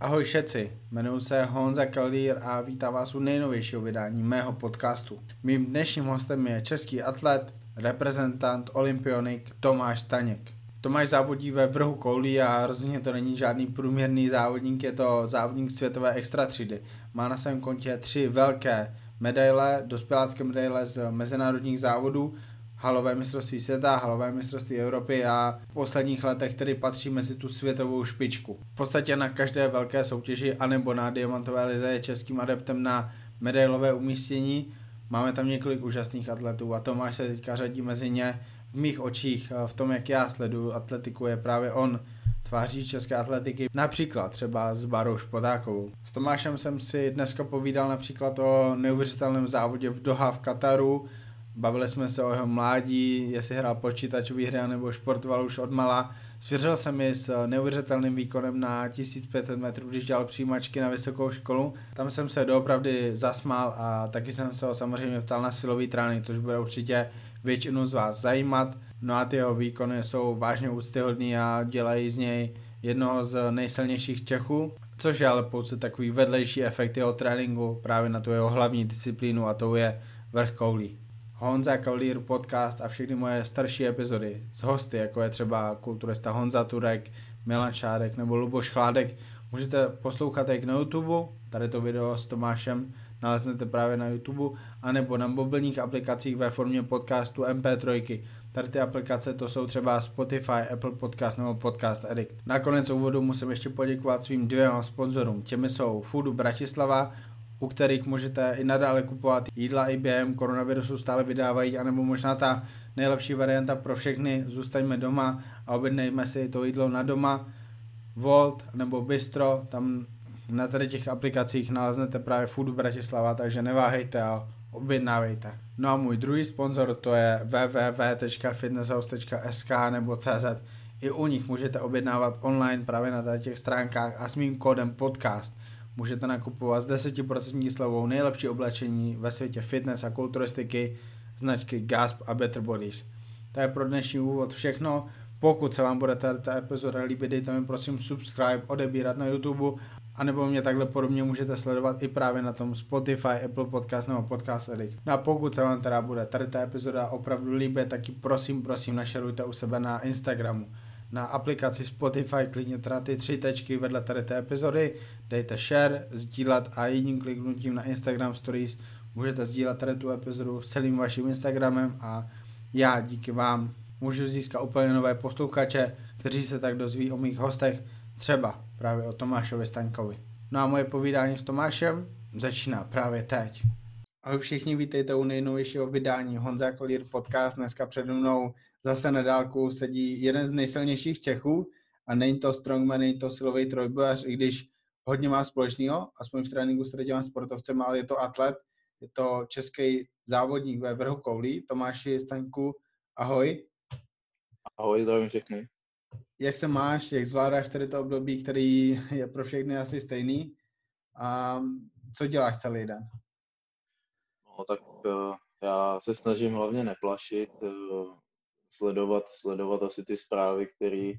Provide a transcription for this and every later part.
Ahoj všetci, jmenuji se Honza Kalír a vítám vás u nejnovějšího vydání mého podcastu. Mým dnešním hostem je český atlet, reprezentant, olympionik Tomáš Staněk. Tomáš závodí ve vrhu koulí a rozhodně to není žádný průměrný závodník, je to závodník světové extra třídy. Má na svém kontě tři velké medaile, dospělácké medaile z mezinárodních závodů, halové mistrovství světa, halové mistrovství Evropy a v posledních letech tedy patří mezi tu světovou špičku. V podstatě na každé velké soutěži anebo na diamantové lize je českým adeptem na medailové umístění. Máme tam několik úžasných atletů a Tomáš se teďka řadí mezi ně. V mých očích, v tom, jak já sleduju atletiku, je právě on tváří české atletiky, například třeba s Barou Špodákovou. S Tomášem jsem si dneska povídal například o neuvěřitelném závodě v Doha v Kataru, Bavili jsme se o jeho mládí, jestli hrál počítačový hry nebo športoval už od mala. Svěřil se mi s neuvěřitelným výkonem na 1500 metrů, když dělal přijímačky na vysokou školu. Tam jsem se doopravdy zasmál a taky jsem se ho samozřejmě ptal na silový trénink, což bude určitě většinu z vás zajímat. No a ty jeho výkony jsou vážně úctyhodný a dělají z něj jednoho z nejsilnějších Čechů, což je ale pouze takový vedlejší efekt jeho tréninku právě na tu jeho hlavní disciplínu a to je vrch koulí. Honza Kaulír podcast a všechny moje starší epizody s hosty, jako je třeba kulturista Honza Turek, Milan Šádek nebo Luboš Chládek, můžete poslouchat jak na YouTube, tady to video s Tomášem naleznete právě na YouTube, anebo na mobilních aplikacích ve formě podcastu MP3. Tady ty aplikace to jsou třeba Spotify, Apple Podcast nebo Podcast Addict. Nakonec úvodu musím ještě poděkovat svým dvěma sponzorům. Těmi jsou Foodu Bratislava, u kterých můžete i nadále kupovat jídla i během koronavirusu stále vydávají, anebo možná ta nejlepší varianta pro všechny, zůstaňme doma a objednejme si to jídlo na doma, Volt nebo Bistro, tam na tady těch aplikacích naleznete právě Food Bratislava, takže neváhejte a objednávejte. No a můj druhý sponzor to je www.fitnesshouse.sk nebo CZ. I u nich můžete objednávat online právě na těch stránkách a s mým kódem podcast můžete nakupovat s 10% slevou nejlepší oblečení ve světě fitness a kulturistiky značky Gasp a Better Bodies. To je pro dnešní úvod všechno. Pokud se vám bude tato epizoda líbit, dejte mi prosím subscribe, odebírat na YouTube, anebo mě takhle podobně můžete sledovat i právě na tom Spotify, Apple Podcast nebo Podcast Addict. No a pokud se vám teda bude tady ta epizoda opravdu líbit, tak ji prosím, prosím našerujte u sebe na Instagramu na aplikaci Spotify, klidně teda ty tři tečky vedle tady té epizody, dejte share, sdílet a jedním kliknutím na Instagram Stories můžete sdílet tady tu epizodu s celým vaším Instagramem a já díky vám můžu získat úplně nové posluchače, kteří se tak dozví o mých hostech, třeba právě o Tomášovi Staňkovi. No a moje povídání s Tomášem začíná právě teď. Ahoj všichni, vítejte u nejnovějšího vydání Honza Kolír podcast. Dneska přede mnou zase na dálku sedí jeden z nejsilnějších Čechů a není to strongman, není to silový trojbojař, i když hodně má společného, aspoň v tréninku s těma sportovcem, ale je to atlet, je to český závodník ve vrhu koulí. Tomáši Staňku, ahoj. Ahoj, zdravím všechny. Jak se máš, jak zvládáš tady to období, který je pro všechny asi stejný a co děláš celý den? No tak uh, já se snažím hlavně neplašit, uh, sledovat, sledovat asi ty zprávy, které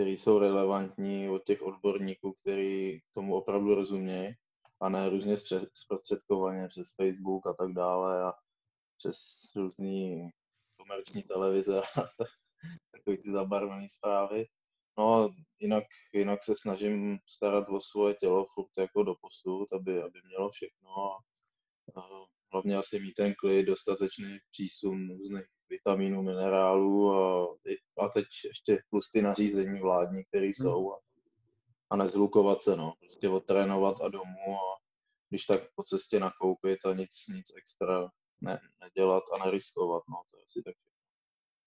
které jsou relevantní od těch odborníků, který tomu opravdu rozumějí a ne různě zprostředkovaně přes Facebook a tak dále a přes různé komerční televize a takové ty zabarvené zprávy. No a jinak, jinak se snažím starat o svoje tělo furt jako do posud, aby, aby mělo všechno a, a hlavně asi mít ten klid, dostatečný přísun různých vitamínů, minerálů a, a teď ještě plus ty nařízení vládní, které hmm. jsou a, a nezhlukovat se, no. Prostě odtrénovat a domů a když tak po cestě nakoupit a nic, nic extra ne, nedělat a neriskovat, no. To je asi tak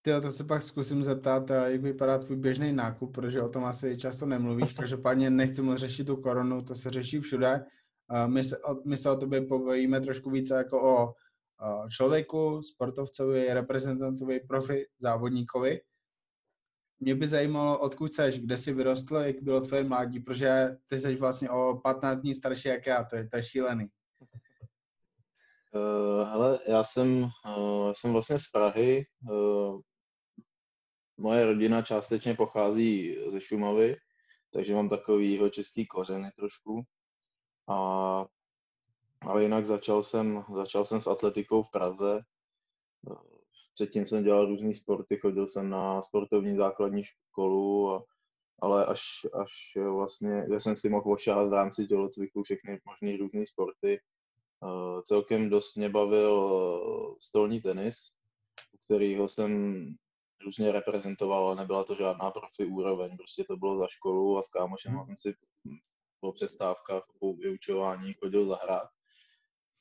ty to se pak zkusím zeptat, jak vypadá tvůj běžný nákup, protože o tom asi často nemluvíš. Každopádně nechci moc řešit tu koronu, to se řeší všude. My se, my se o tobě povíme trošku více jako o člověku, sportovcovi, reprezentantovi, profi, závodníkovi. Mě by zajímalo, odkud seš, kde jsi vyrostl, jak bylo tvoje mládí, protože ty jsi vlastně o 15 dní starší jak já, to je, to je šílený. Uh, hele, já jsem, uh, jsem vlastně z Prahy. Uh, moje rodina částečně pochází ze Šumavy, takže mám takový jeho český kořeny trošku. A, ale jinak začal jsem, začal jsem s atletikou v Praze. Předtím jsem dělal různé sporty, chodil jsem na sportovní základní školu, a, ale až, až vlastně, kde jsem si mohl ošahat v rámci tělocviku všechny možné různé sporty. Celkem dost mě bavil stolní tenis, u kterého jsem různě reprezentoval, ale nebyla to žádná profi úroveň, prostě to bylo za školu a s kámošem hmm. jsem si po přestávkách, po vyučování chodil zahrát.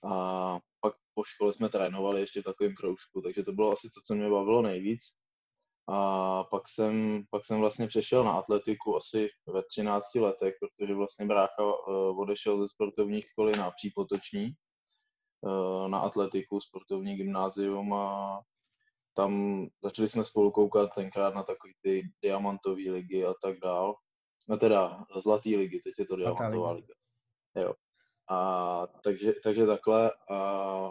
A pak po škole jsme trénovali ještě v takovém kroužku, takže to bylo asi to, co mě bavilo nejvíc. A pak jsem, pak jsem vlastně přešel na atletiku asi ve 13 letech, protože vlastně brácha uh, odešel ze sportovní školy na přípotoční, uh, na atletiku, sportovní gymnázium a tam začali jsme spolu koukat tenkrát na takový ty diamantové ligy a tak dál. No teda zlatý ligy, teď je to diamantová liga. Jo. A takže, takže takhle. A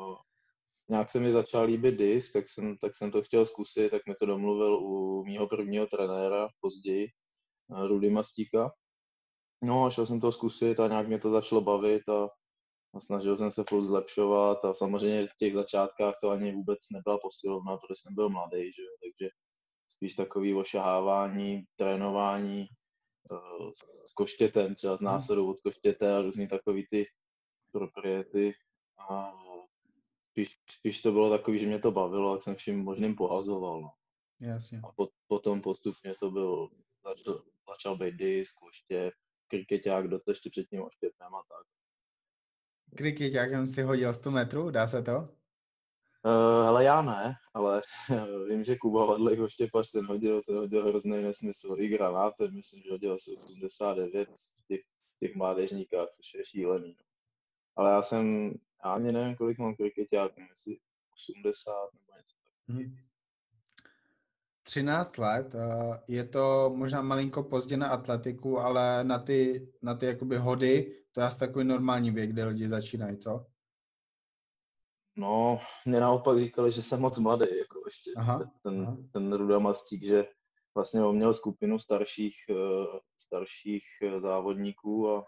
nějak se mi začal líbit disk, tak jsem, tak jsem to chtěl zkusit, tak mi to domluvil u mýho prvního trenéra později, Rudy Mastíka. No a šel jsem to zkusit a nějak mě to začalo bavit a a snažil jsem se furt zlepšovat a samozřejmě v těch začátkách to ani vůbec nebyla posilovna, protože jsem byl mladý, že jo? takže spíš takový ošahávání, trénování uh, s koštětem, třeba z následu od koštěte a různý takový ty propriety a spíš, spíš to bylo takový, že mě to bavilo, jak jsem vším možným pohazoval. No. Jasně. A po, potom postupně to byl, začal, začal být disk, koště, krikeťák, do ještě předtím oštěpem a tak krikeťákem si hodil 100 metrů, dá se to? Uh, ale já ne, ale vím, že Kuba Vadlej Štěpař ten hodil, ten hodil hrozný nesmysl. I granátem, myslím, že hodil asi 89 v těch, těch mládežníkách, což je šílený. No. Ale já jsem, já ani nevím, kolik mám krikeťáků, jestli 80 nebo něco Hmm. 13 let, eh, je to možná malinko pozdě na atletiku, ale na ty, na ty jakoby hody to je asi takový normální věk, kde lidi začínají, co? No, mě naopak říkali, že jsem moc mladý, jako ještě aha, ten, aha. ten Ruda Mastík, že vlastně on měl skupinu starších, eh, starších eh, závodníků a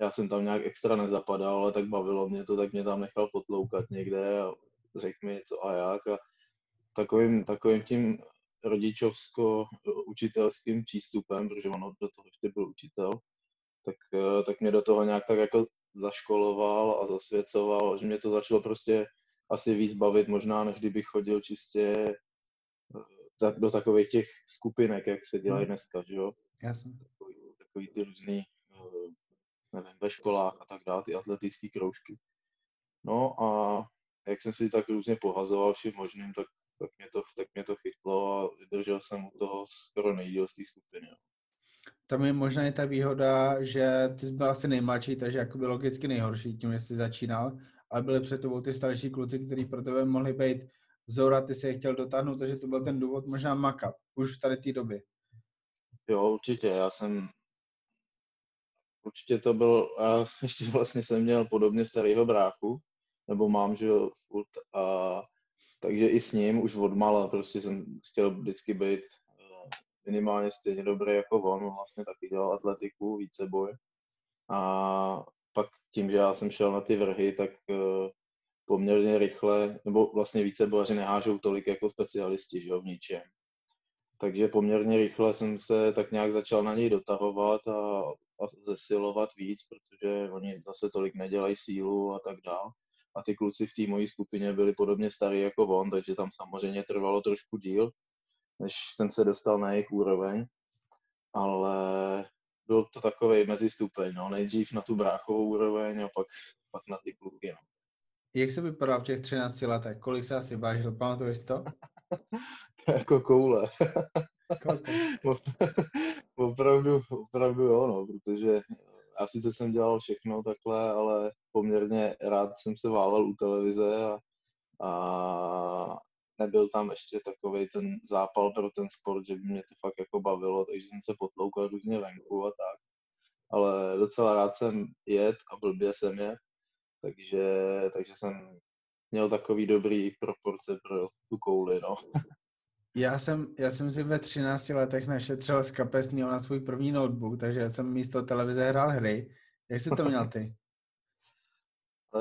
já jsem tam nějak extra nezapadal, ale tak bavilo mě to, tak mě tam nechal potloukat někde a řekl mi co a jak a takovým, takovým tím rodičovsko-učitelským přístupem, protože on do toho ještě byl učitel, tak, eh, tak mě do toho nějak tak jako zaškoloval a zasvěcoval, že mě to začalo prostě asi víc bavit možná, než kdybych chodil čistě eh, do takových těch skupinek, jak se dělají hmm. dneska, že jo? Jasně. Takový, takový ty různý, eh, nevím, ve školách a tak dále, ty atletické kroužky. No a jak jsem si tak různě pohazoval vším možným, tak, tak, mě to, tak mě to chytlo a vydržel jsem u toho skoro nejdíl z té skupiny. Jo tam je možná i ta výhoda, že ty jsi byl asi nejmladší, takže jako by logicky nejhorší tím, že jsi začínal, ale byly před tebou ty starší kluci, kteří pro tebe mohli být vzor a ty si je chtěl dotáhnout, takže to byl ten důvod možná makat, už v tady té době. Jo, určitě, já jsem určitě to byl, já ještě vlastně jsem měl podobně starého bráchu, nebo mám, že furt, a takže i s ním už od mala prostě jsem chtěl vždycky být minimálně stejně dobrý jako on, on vlastně taky dělal atletiku, víceboj. A pak tím, že já jsem šel na ty vrhy, tak uh, poměrně rychle, nebo vlastně vícebojaři nehážou tolik jako specialisti, že jo, v ničem. Takže poměrně rychle jsem se tak nějak začal na něj dotahovat a, a zesilovat víc, protože oni zase tolik nedělají sílu a tak dál. A ty kluci v té mojí skupině byli podobně starí jako on, takže tam samozřejmě trvalo trošku díl, než jsem se dostal na jejich úroveň, ale byl to takový mezistupeň, no. nejdřív na tu bráchovou úroveň a pak, pak na ty kluky. No. Jak se vypadal v těch 13 letech? Kolik se asi vážil? Pamatuješ to? jako koule. opravdu, opravdu jo, no, protože já sice jsem dělal všechno takhle, ale poměrně rád jsem se válel u televize a, a nebyl tam ještě takový ten zápal pro ten sport, že by mě to fakt jako bavilo, takže jsem se potloukal různě venku a tak. Ale docela rád jsem jet a blbě jsem je, takže, takže jsem měl takový dobrý proporce pro tu kouli, no. Já jsem, já jsem si ve 13 letech našetřil z kapes měl na svůj první notebook, takže já jsem místo televize hrál hry. Jak jsi to měl ty?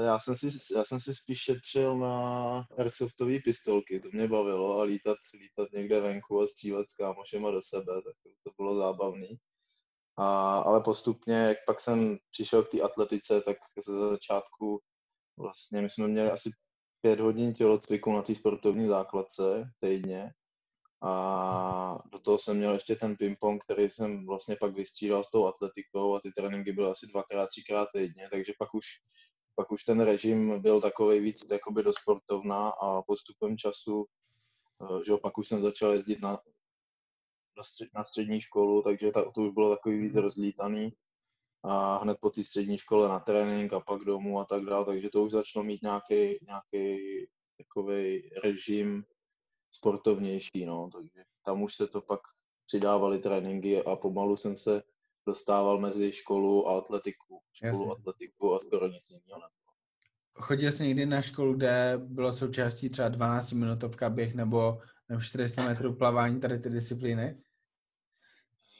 Já jsem si, já jsem si spíš šetřil na airsoftové pistolky, to mě bavilo a lítat, lítat někde venku a střílet s kámošema do sebe, tak to bylo zábavný. A, ale postupně, jak pak jsem přišel k té atletice, tak ze začátku vlastně my jsme měli asi pět hodin tělocviku na té sportovní základce týdně a do toho jsem měl ještě ten ping-pong, který jsem vlastně pak vystřídal s tou atletikou a ty tréninky byly asi dvakrát, třikrát týdně, takže pak už, pak už ten režim byl takový víc jakoby do sportovna a postupem času, eh, že pak už jsem začal jezdit na, na střední školu, takže ta, to už bylo takový víc rozlítaný. A hned po té střední škole na trénink a pak domů a tak dále, takže to už začalo mít nějaký, nějaký takový režim sportovnější, no, takže tam už se to pak přidávaly tréninky a pomalu jsem se dostával mezi školu a atletiku, školu, Jasně. atletiku a skoro nic jiného Chodil jsi někdy na školu, kde bylo součástí třeba 12 minutovka běh nebo, nebo 400 metrů plavání, tady ty disciplíny?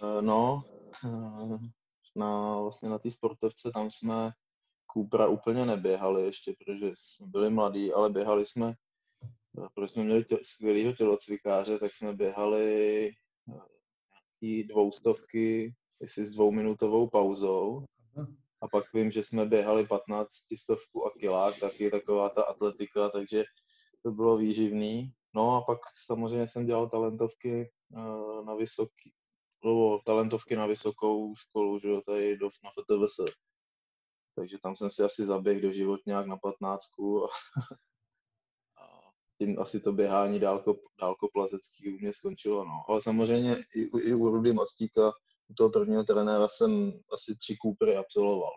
Eh, no, eh, na, vlastně na té sportovce, tam jsme Kupra úplně neběhali ještě, protože jsme byli mladí, ale běhali jsme, protože jsme měli tě, skvělého tělocvikáře, tak jsme běhali eh, nějaký dvoustovky, jestli s dvouminutovou pauzou. A pak vím, že jsme běhali 15 stovku a kilák, taky taková ta atletika, takže to bylo výživný. No a pak samozřejmě jsem dělal talentovky eh, na vysoký, nebo talentovky na vysokou školu, že jo, tady do, na FTVS. Takže tam jsem si asi zaběhl do život nějak na patnáctku a, a tím asi to běhání dálko, dálkoplazecký u mě skončilo. No. Ale samozřejmě i, i u Rudy Mastíka, u toho prvního trenéra jsem asi tři kůpry absolvoval.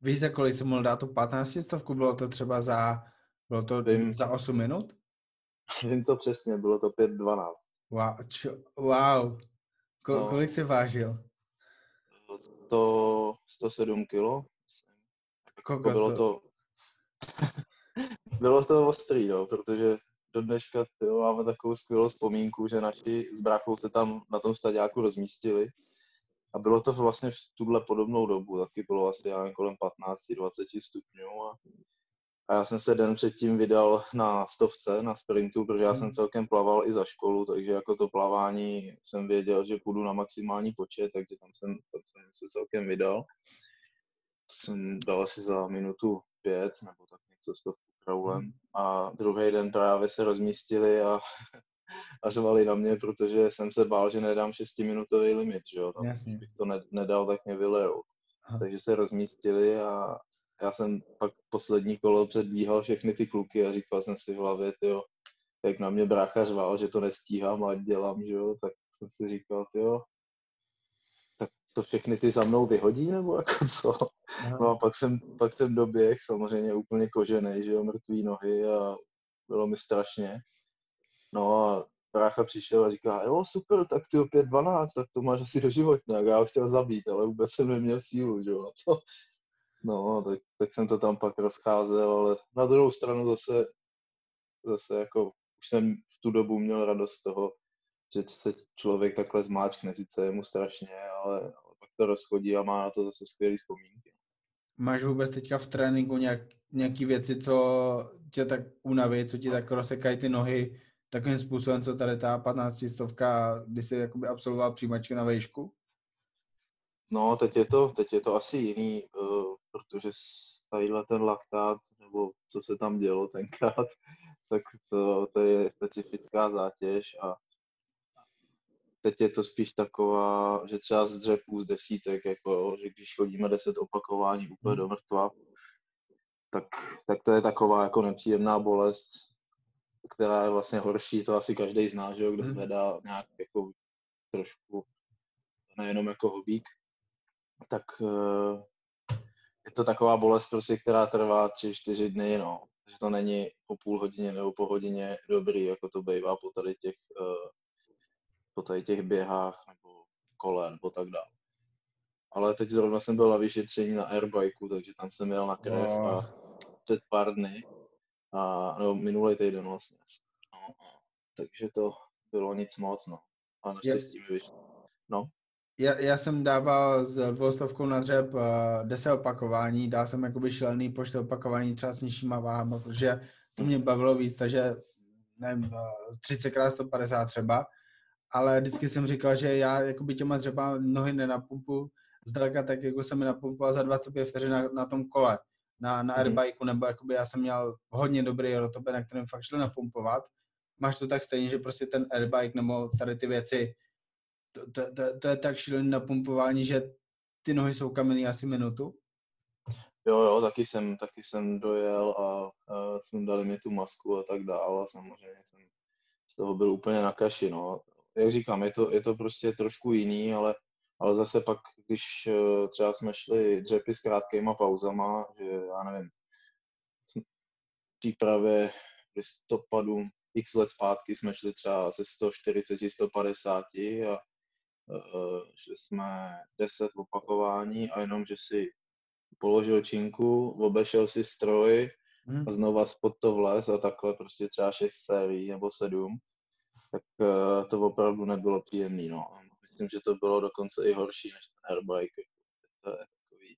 Víš, za kolik jsem mohl dát tu 15 stovku? Bylo to třeba za, bylo to Vím, za 8 minut? Vím to přesně, bylo to 5.12. Wow, čo, wow. Ko, no, kolik jsi vážil? To 107 kilo. Jako bylo to... bylo to ostrý, no, protože do dneška tyjo, máme takovou skvělou vzpomínku, že naši s bráchou se tam na tom stadiáku rozmístili. A bylo to vlastně v tuhle podobnou dobu, taky bylo asi já kolem 15-20 stupňů a a já jsem se den předtím vydal na stovce, na sprintu, protože já jsem hmm. celkem plaval i za školu, takže jako to plavání jsem věděl, že půjdu na maximální počet, takže tam jsem, tam jsem se celkem vydal. Jsem dal asi za minutu pět nebo tak něco s kraulem. Hmm. A druhý den právě se rozmístili a, a řvali na mě, protože jsem se bál, že nedám šestiminutový limit, že jo. Tam, Jasně. bych to nedal, tak mě vylejou. Takže se rozmístili a, já jsem pak poslední kolo předbíhal všechny ty kluky a říkal jsem si v hlavě, tyjo, jak na mě brácha řval, že to nestíhám a dělám, že jo, tak jsem si říkal, jo, tak to všechny ty za mnou vyhodí, nebo jako co? No a pak jsem, pak jsem doběh, samozřejmě úplně kožený, že jo, mrtvý nohy a bylo mi strašně. No a brácha přišel a říká, jo, super, tak ty opět 12, tak to máš asi do životně. Já ho chtěl zabít, ale vůbec jsem neměl sílu, že jo. To, No, tak, tak jsem to tam pak rozcházel, ale na druhou stranu zase, zase jako už jsem v tu dobu měl radost z toho, že se člověk takhle zmáčkne, sice je mu strašně, ale, ale pak to rozchodí a má na to zase skvělé vzpomínky. Máš vůbec teďka v tréninku nějak, nějaký věci, co tě tak unaví, co ti tak rozsekají ty nohy takovým způsobem, co tady ta 15 stovka, kdy jsi jakoby absolvoval přijímačky na vejšku? No, teď je to, teď je to asi jiný. Uh, protože tadyhle ten laktát, nebo co se tam dělo tenkrát, tak to, to je specifická zátěž a teď je to spíš taková, že třeba z dřepů, z desítek, jako, že když chodíme deset opakování úplně do mrtva, tak, tak to je taková jako nepříjemná bolest, která je vlastně horší, to asi každý zná, že jo, kdo hmm. zvedá nějak jako trošku, nejenom jako hobík, tak eh, je to taková bolest, prostě, která trvá tři, čtyři dny, no. Takže to není po půl hodině nebo po hodině dobrý, jako to bývá po tady těch, uh, po tady těch běhách nebo kole nebo tak dále. Ale teď zrovna jsem byl na vyšetření na airbikeu, takže tam jsem jel na krev a před pár dny, a, no minulý týden vlastně. No, takže to bylo nic moc, no. A naštěstí mi vyšlo. No. Já, já jsem dával s dvoustovkou na dřep uh, 10 opakování, dal jsem jakoby šílený počet opakování třeba s nižšíma váhama, protože to mě bavilo víc, takže nevím, 30x 150 třeba, ale vždycky jsem říkal, že já jakoby těma dřeba nohy nenapumpu zdaleka tak, jako jsem mi napumpoval za 25 vteřin na, na tom kole, na, na mm. airbikeu, nebo jakoby já jsem měl hodně dobrý rotope, na kterém fakt šli napumpovat. Máš to tak stejně, že prostě ten airbike nebo tady ty věci, to, to, to, to je tak šílený napumpování, že ty nohy jsou kamenný asi minutu. Jo, jo, taky jsem, taky jsem dojel a, a dali mi tu masku a tak dále a samozřejmě jsem z toho byl úplně na kaši, no. Jak říkám, je to, je to prostě trošku jiný, ale, ale zase pak, když eh, třeba jsme šli dřepy s krátkýma pauzama, že já nevím, přípravě v listopadu x let zpátky jsme šli třeba ze 140, 150 a uh, šli jsme 10 opakování a jenom, že si položil činku, obešel si stroj hmm. a znova spod to vles a takhle prostě třeba 6 sérií nebo 7, tak uh, to opravdu nebylo příjemné. No. Myslím, že to bylo dokonce i horší než ten airbike. To je takový,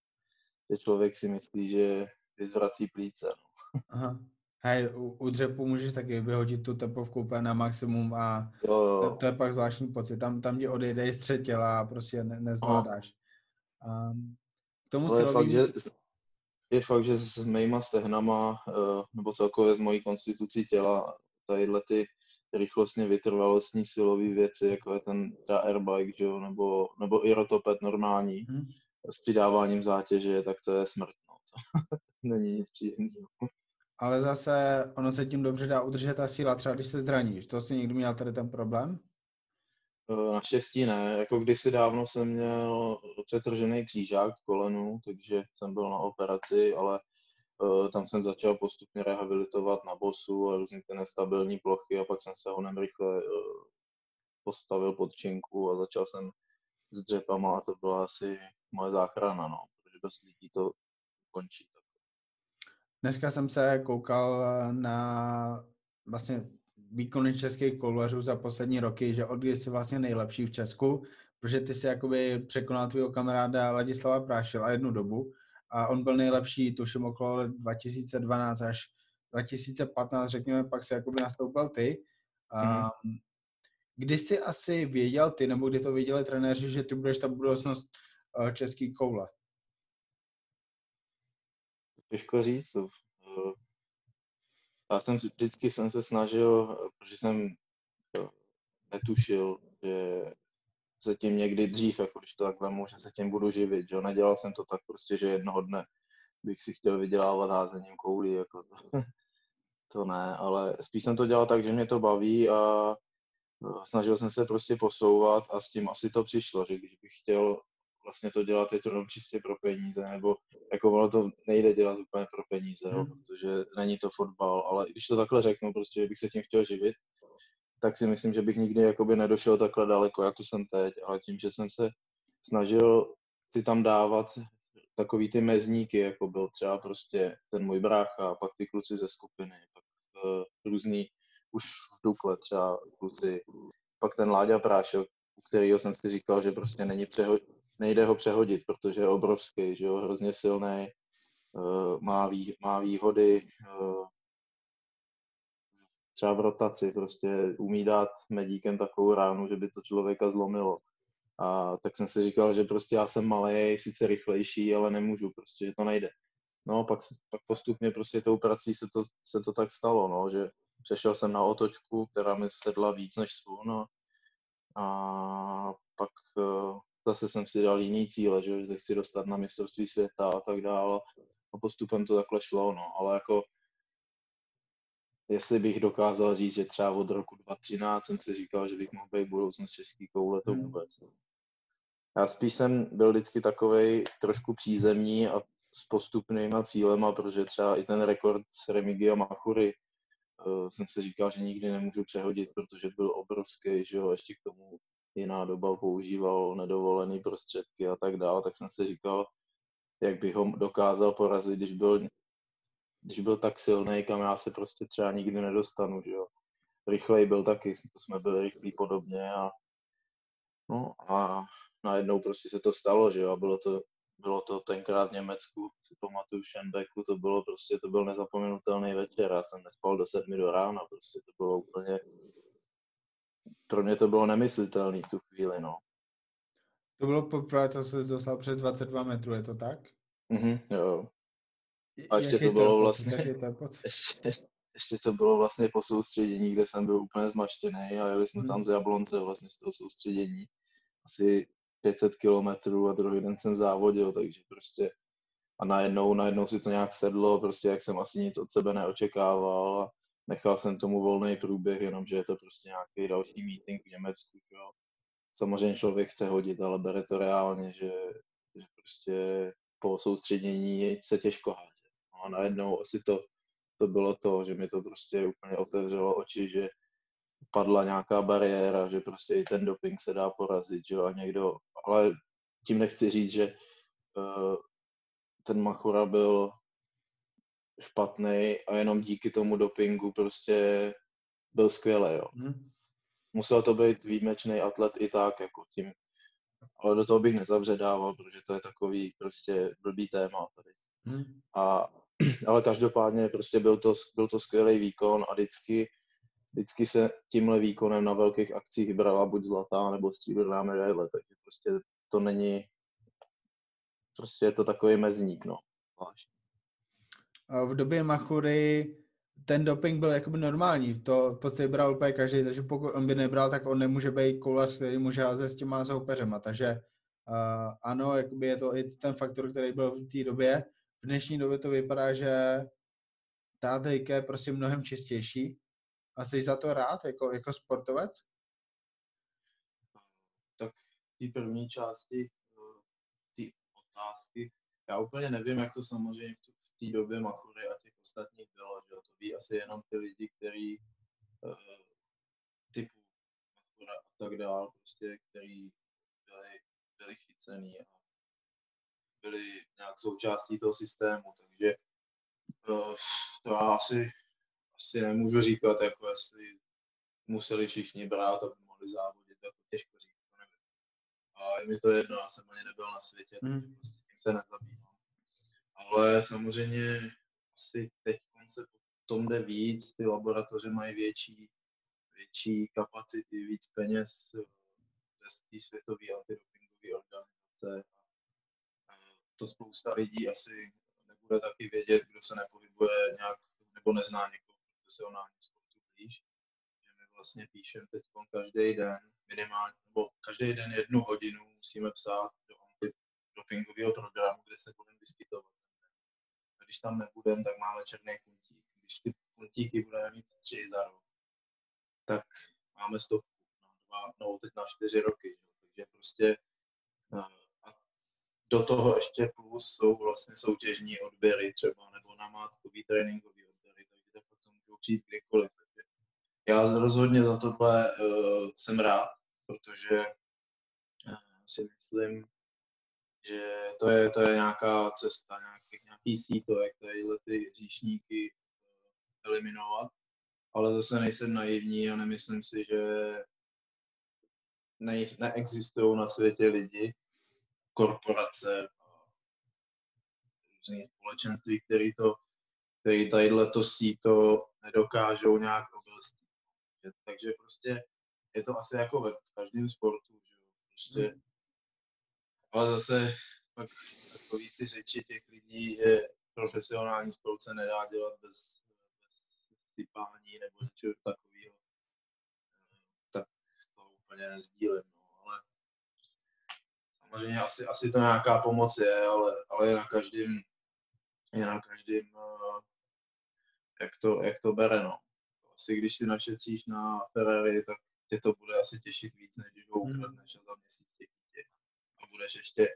že člověk si myslí, že vyzvrací plíce. No. Aha. Hej, u, u dřepu můžeš taky vyhodit tu tepovku úplně na maximum a jo, jo. To, to, je pak zvláštní pocit. Tam, tam ti odejde z těla a prostě ne, nezvládáš. Um, k tomu Ale je fakt, že, je fakt, že s mýma stehnama, uh, nebo celkově s mojí konstitucí těla, tadyhle ty rychlostně vytrvalostní silové věci, jako je ten ta airbike, že jo, nebo, nebo i rotopet normální, hmm. s přidáváním zátěže, tak to je smrt. No. To není nic příjemného ale zase ono se tím dobře dá udržet ta síla, třeba když se zraníš. To si někdy měl tady ten problém? E, naštěstí ne. Jako kdysi dávno jsem měl přetržený křížák v kolenu, takže jsem byl na operaci, ale tam jsem začal postupně rehabilitovat na bosu a různě ty nestabilní plochy a pak jsem se honem rychle uh, postavil pod činku a začal jsem s dřepama a to byla asi moje záchrana, no, protože bez lidí to končí. Dneska jsem se koukal eh, na vlastně výkony českých koulařů za poslední roky, že od kdy jsi vlastně nejlepší v Česku, protože ty si jakoby překonal tvého kamaráda Ladislava Prášila jednu dobu a on byl nejlepší, tuším okolo 2012 až 2015, řekněme, pak se jakoby nastoupil ty. Mm. Um, kdy jsi asi věděl ty, nebo kdy to věděli trenéři, že ty budeš ta budoucnost uh, český koule? těžko říct. Eh, já jsem vždycky jsem se snažil, protože jsem eh, netušil, že se tím někdy dřív, jako když to tak vemu, že se tím budu živit, že nedělal jsem to tak prostě, že jednoho dne bych si chtěl vydělávat házením koulí, jako to, to ne, ale spíš jsem to dělal tak, že mě to baví a eh, snažil jsem se prostě posouvat a s tím asi to přišlo, že když bych chtěl vlastně to dělat je to jenom čistě pro peníze, nebo jako ono to nejde dělat úplně pro peníze, hmm. jo, protože není to fotbal, ale když to takhle řeknu, prostě, že bych se tím chtěl živit, tak si myslím, že bych nikdy jakoby nedošel takhle daleko, jako jsem teď, ale tím, že jsem se snažil si tam dávat takový ty mezníky, jako byl třeba prostě ten můj brácha, pak ty kluci ze skupiny, pak uh, různý už v Dukle třeba kluci, pak ten Láďa Prášel, u kterého jsem si říkal, že prostě není přeho- nejde ho přehodit, protože je obrovský, že jo, hrozně silný, uh, má, vý, má výhody, uh, třeba v rotaci, prostě umí dát medíkem takovou ránu, že by to člověka zlomilo. A tak jsem si říkal, že prostě já jsem malý, sice rychlejší, ale nemůžu, prostě, že to nejde. No, pak, pak postupně prostě tou prací se to, se to tak stalo, no, že přešel jsem na otočku, která mi sedla víc než svůj, no, a pak uh, zase jsem si dal jiný cíle, že, že chci dostat na mistrovství světa a tak dále. A postupem to takhle šlo, no. Ale jako jestli bych dokázal říct, že třeba od roku 2013 jsem si říkal, že bych mohl být budoucnost český koule, to hmm. vůbec. Já spíš jsem byl vždycky takovej trošku přízemní a s postupnýma cílema, protože třeba i ten rekord s Remigia Machury uh, jsem si říkal, že nikdy nemůžu přehodit, protože byl obrovský, že jo, ještě k tomu jiná doba používal nedovolené prostředky a tak dále, tak jsem si říkal, jak bych ho dokázal porazit, když byl, když byl tak silný, kam já se prostě třeba nikdy nedostanu, že jo. rychlej byl taky, to jsme byli rychlí podobně a no a najednou prostě se to stalo, že jo, a bylo to, bylo to tenkrát v Německu, si pamatuju v Schembecku, to bylo prostě, to byl nezapomenutelný večer, já jsem nespal do sedmi do rána, prostě to bylo úplně, pro mě to bylo nemyslitelné v tu chvíli, no. To bylo poprvé, co se dostal přes 22 metrů, je to tak? Mhm, jo. A ještě to bylo vlastně, ještě, ještě to bylo vlastně po soustředění, kde jsem byl úplně zmaštěný a jeli jsme hmm. tam z Jablonce vlastně z toho soustředění. Asi 500 kilometrů a druhý den jsem závodil, takže prostě a najednou, najednou si to nějak sedlo, prostě jak jsem asi nic od sebe neočekával a nechal jsem tomu volný průběh, jenomže je to prostě nějaký další meeting v Německu, jo. Samozřejmě člověk chce hodit, ale bere to reálně, že, že prostě po soustředění se těžko hádže. A najednou asi to, to bylo to, že mi to prostě úplně otevřelo oči, že padla nějaká bariéra, že prostě i ten doping se dá porazit, že a někdo, ale tím nechci říct, že uh, ten Machura byl špatný a jenom díky tomu dopingu prostě byl skvělý, jo. Hmm. Musel to být výjimečný atlet i tak, jako tím, ale do toho bych nezavředával, protože to je takový prostě blbý téma tady. Hmm. A, ale každopádně prostě byl to, byl to skvělý výkon a vždycky, vždycky se tímhle výkonem na velkých akcích vybrala buď zlatá nebo stříbrná medaile, takže prostě to není, prostě je to takový mezník, no, V době Machury ten doping byl jakoby normální, to v podstatě bral úplně každý, takže pokud on by nebral, tak on nemůže být koulař, který může házet s těma soupeřema, takže uh, ano, jakoby je to i ten faktor, který byl v té době. V dnešní době to vypadá, že ta je prostě mnohem čistější. A jsi za to rád jako, jako sportovec? Tak ty první části eh, ty otázky, já úplně nevím, jak to samozřejmě v té době Machury a těch ostatních bylo, že to ví asi jenom ty lidi, kteří uh, typu Machura a tak dál, prostě, který byli, byli chycený a byli nějak součástí toho systému, takže uh, to já asi, asi nemůžu říkat, jako jestli museli všichni brát, aby mohli závodit, jako těžko říct, to nevím. A je mi to jedno, já jsem ani nebyl na světě, takže prostě tím se nezabývám. Ale samozřejmě asi teď se po tom jde víc, ty laboratoře mají větší, větší kapacity, víc peněz přes té světové antidopingové organizace. A to spousta lidí asi nebude taky vědět, kdo se nepohybuje nějak nebo nezná někoho profesionální sportu blíž. Že my vlastně píšeme teď každý den minimálně, nebo každý den jednu hodinu musíme psát do antidopingového programu, kde se budeme vyskytovat když tam nebudeme, tak máme černý puntík. Když ty puntíky budeme mít tři za rok, tak máme stovku na dva, no teď na čtyři roky. Že? Takže prostě a do toho ještě plus jsou vlastně soutěžní odběry třeba, nebo namátkový tréninkový odběry, takže tak to můžou přijít kdykoliv. Takže já rozhodně za tohle uh, jsem rád, protože uh, si myslím, že to je, to je nějaká cesta, nějaký, nějaký síto, jak tadyhle ty říšníky eh, eliminovat. Ale zase nejsem naivní a nemyslím si, že ne, neexistují na světě lidi, korporace, různé společenství, který to, který tadyhle to síto nedokážou nějak obelstít. Takže prostě je to asi jako ve každém sportu, že prostě hmm ale zase pak takový ty řeči těch lidí, že profesionální sport se nedá dělat bez, bez sypání nebo něčeho takového, tak to úplně nezdílím. Samozřejmě asi, asi to nějaká pomoc je, ale, ale je na každém, je na každém, eh, jak to, jak to bere. No. Asi když si našetříš na Ferrari, tak tě to bude asi těšit víc, než když ho hmm. ukradneš a za měsíc tě budeš ještě,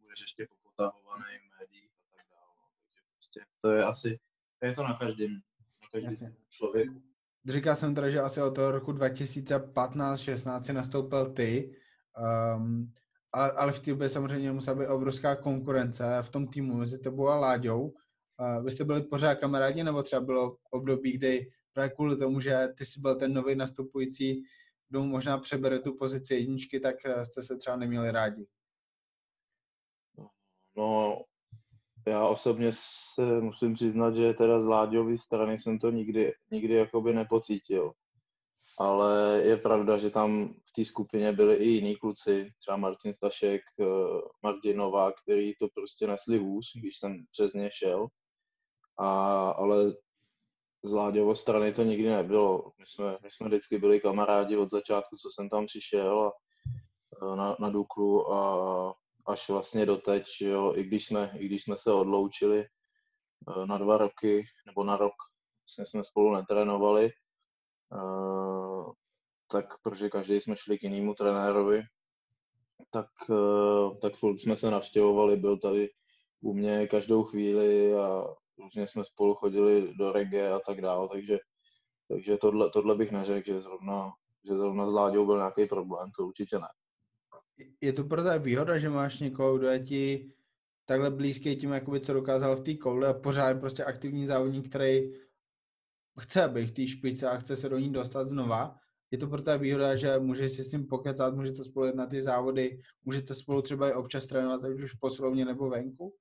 budeš ještě popotahovaný v médiích a tak dále. No. Takže prostě to je asi, je to na každém, na každém člověku. Říkal jsem teda, že asi od toho roku 2015-16 si nastoupil ty, um, ale, v té době samozřejmě musela být obrovská konkurence v tom týmu mezi tebou a Láďou. Uh, vy jste byli pořád kamarádi, nebo třeba bylo období, kdy právě kvůli tomu, že ty jsi byl ten nový nastupující, kdo možná přebere tu pozici jedničky, tak eh, jste se třeba neměli rádi. No, já osobně se musím přiznat, že teda z Láďovy strany jsem to nikdy, nikdy jakoby nepocítil. Ale je pravda, že tam v té skupině byli i jiní kluci, třeba Martin Stašek, eh, Martin Novák, který to prostě nesli hůř, když jsem přes ně šel. A, ale z Láďovo strany to nikdy nebylo. My jsme, my jsme vždycky byli kamarádi od začátku, co jsem tam přišel a, eh, na, na Duklu a až vlastně doteď, jo, i když jsme, i když jsme se odloučili eh, na dva roky, nebo na rok, vlastně jsme spolu netrénovali, tak protože každý jsme šli k jinému trenérovi, tak, eh, tak furt jsme se navštěvovali, byl tady u mě každou chvíli a různě jsme spolu chodili do reggae a tak dále, takže, takže tohle, tohle bych neřekl, že zrovna, že zrovna s Láďou byl nějaký problém, to určitě ne. Je to pro tebe výhoda, že máš někoho, kdo je ti takhle blízký tím, jakoby, co dokázal v té koule a pořád prostě aktivní závodník, který chce být v té špičce a chce se do ní dostat znova. Je to pro tebe výhoda, že můžeš si s ním pokecat, můžete spolu na ty závody, můžete spolu třeba i občas trénovat, ať už posilovně nebo venku?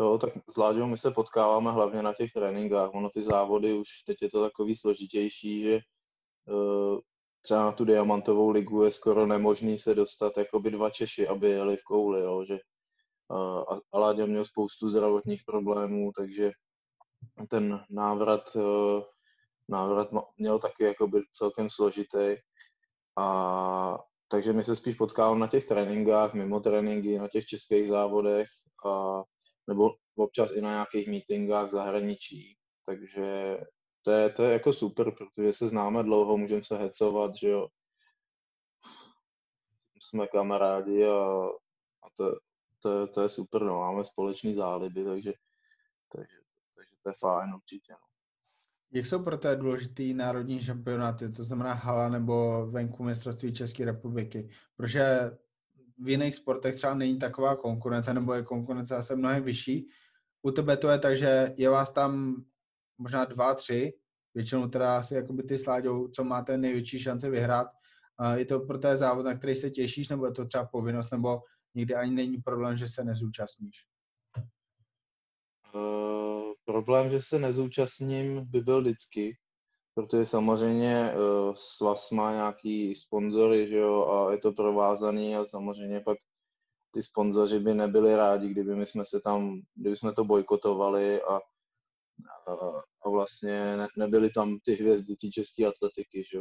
Jo, tak s Láďou my se potkáváme hlavně na těch tréninkách. Ono ty závody už teď je to takový složitější, že uh, třeba na tu diamantovou ligu je skoro nemožný se dostat jakoby dva Češi, aby jeli v kouli, jo, že a, a Láďa měl spoustu zdravotních problémů, takže ten návrat, e, návrat měl taky jakoby celkem složitý. A, takže my se spíš potkáváme na těch tréninkách, mimo tréninky, na těch českých závodech, a, nebo občas i na nějakých meetingách v zahraničí. Takže to je, to je jako super, protože se známe dlouho, můžeme se hecovat, že jo. Jsme kamarádi a, a to, to, to je super, no. Máme společný záliby, takže, takže to je fajn určitě, no. Jak jsou pro té důležitý národní šampionáty, to znamená hala nebo venku mistrovství České republiky? Protože v jiných sportech třeba není taková konkurence, nebo je konkurence zase mnohem vyšší. U tebe to je tak, že je vás tam možná dva, tři, většinou teda asi jakoby ty sláďou, co máte největší šance vyhrát. Je to pro té závod, na který se těšíš, nebo je to třeba povinnost, nebo nikdy ani není problém, že se nezúčastníš? Uh, problém, že se nezúčastním, by byl vždycky, protože samozřejmě uh, Svaz má nějaký sponzory, že jo, a je to provázaný a samozřejmě pak ty sponzoři by nebyli rádi, kdyby my jsme se tam, kdyby jsme to bojkotovali a a vlastně ne, nebyly tam ty hvězdy té české atletiky, že?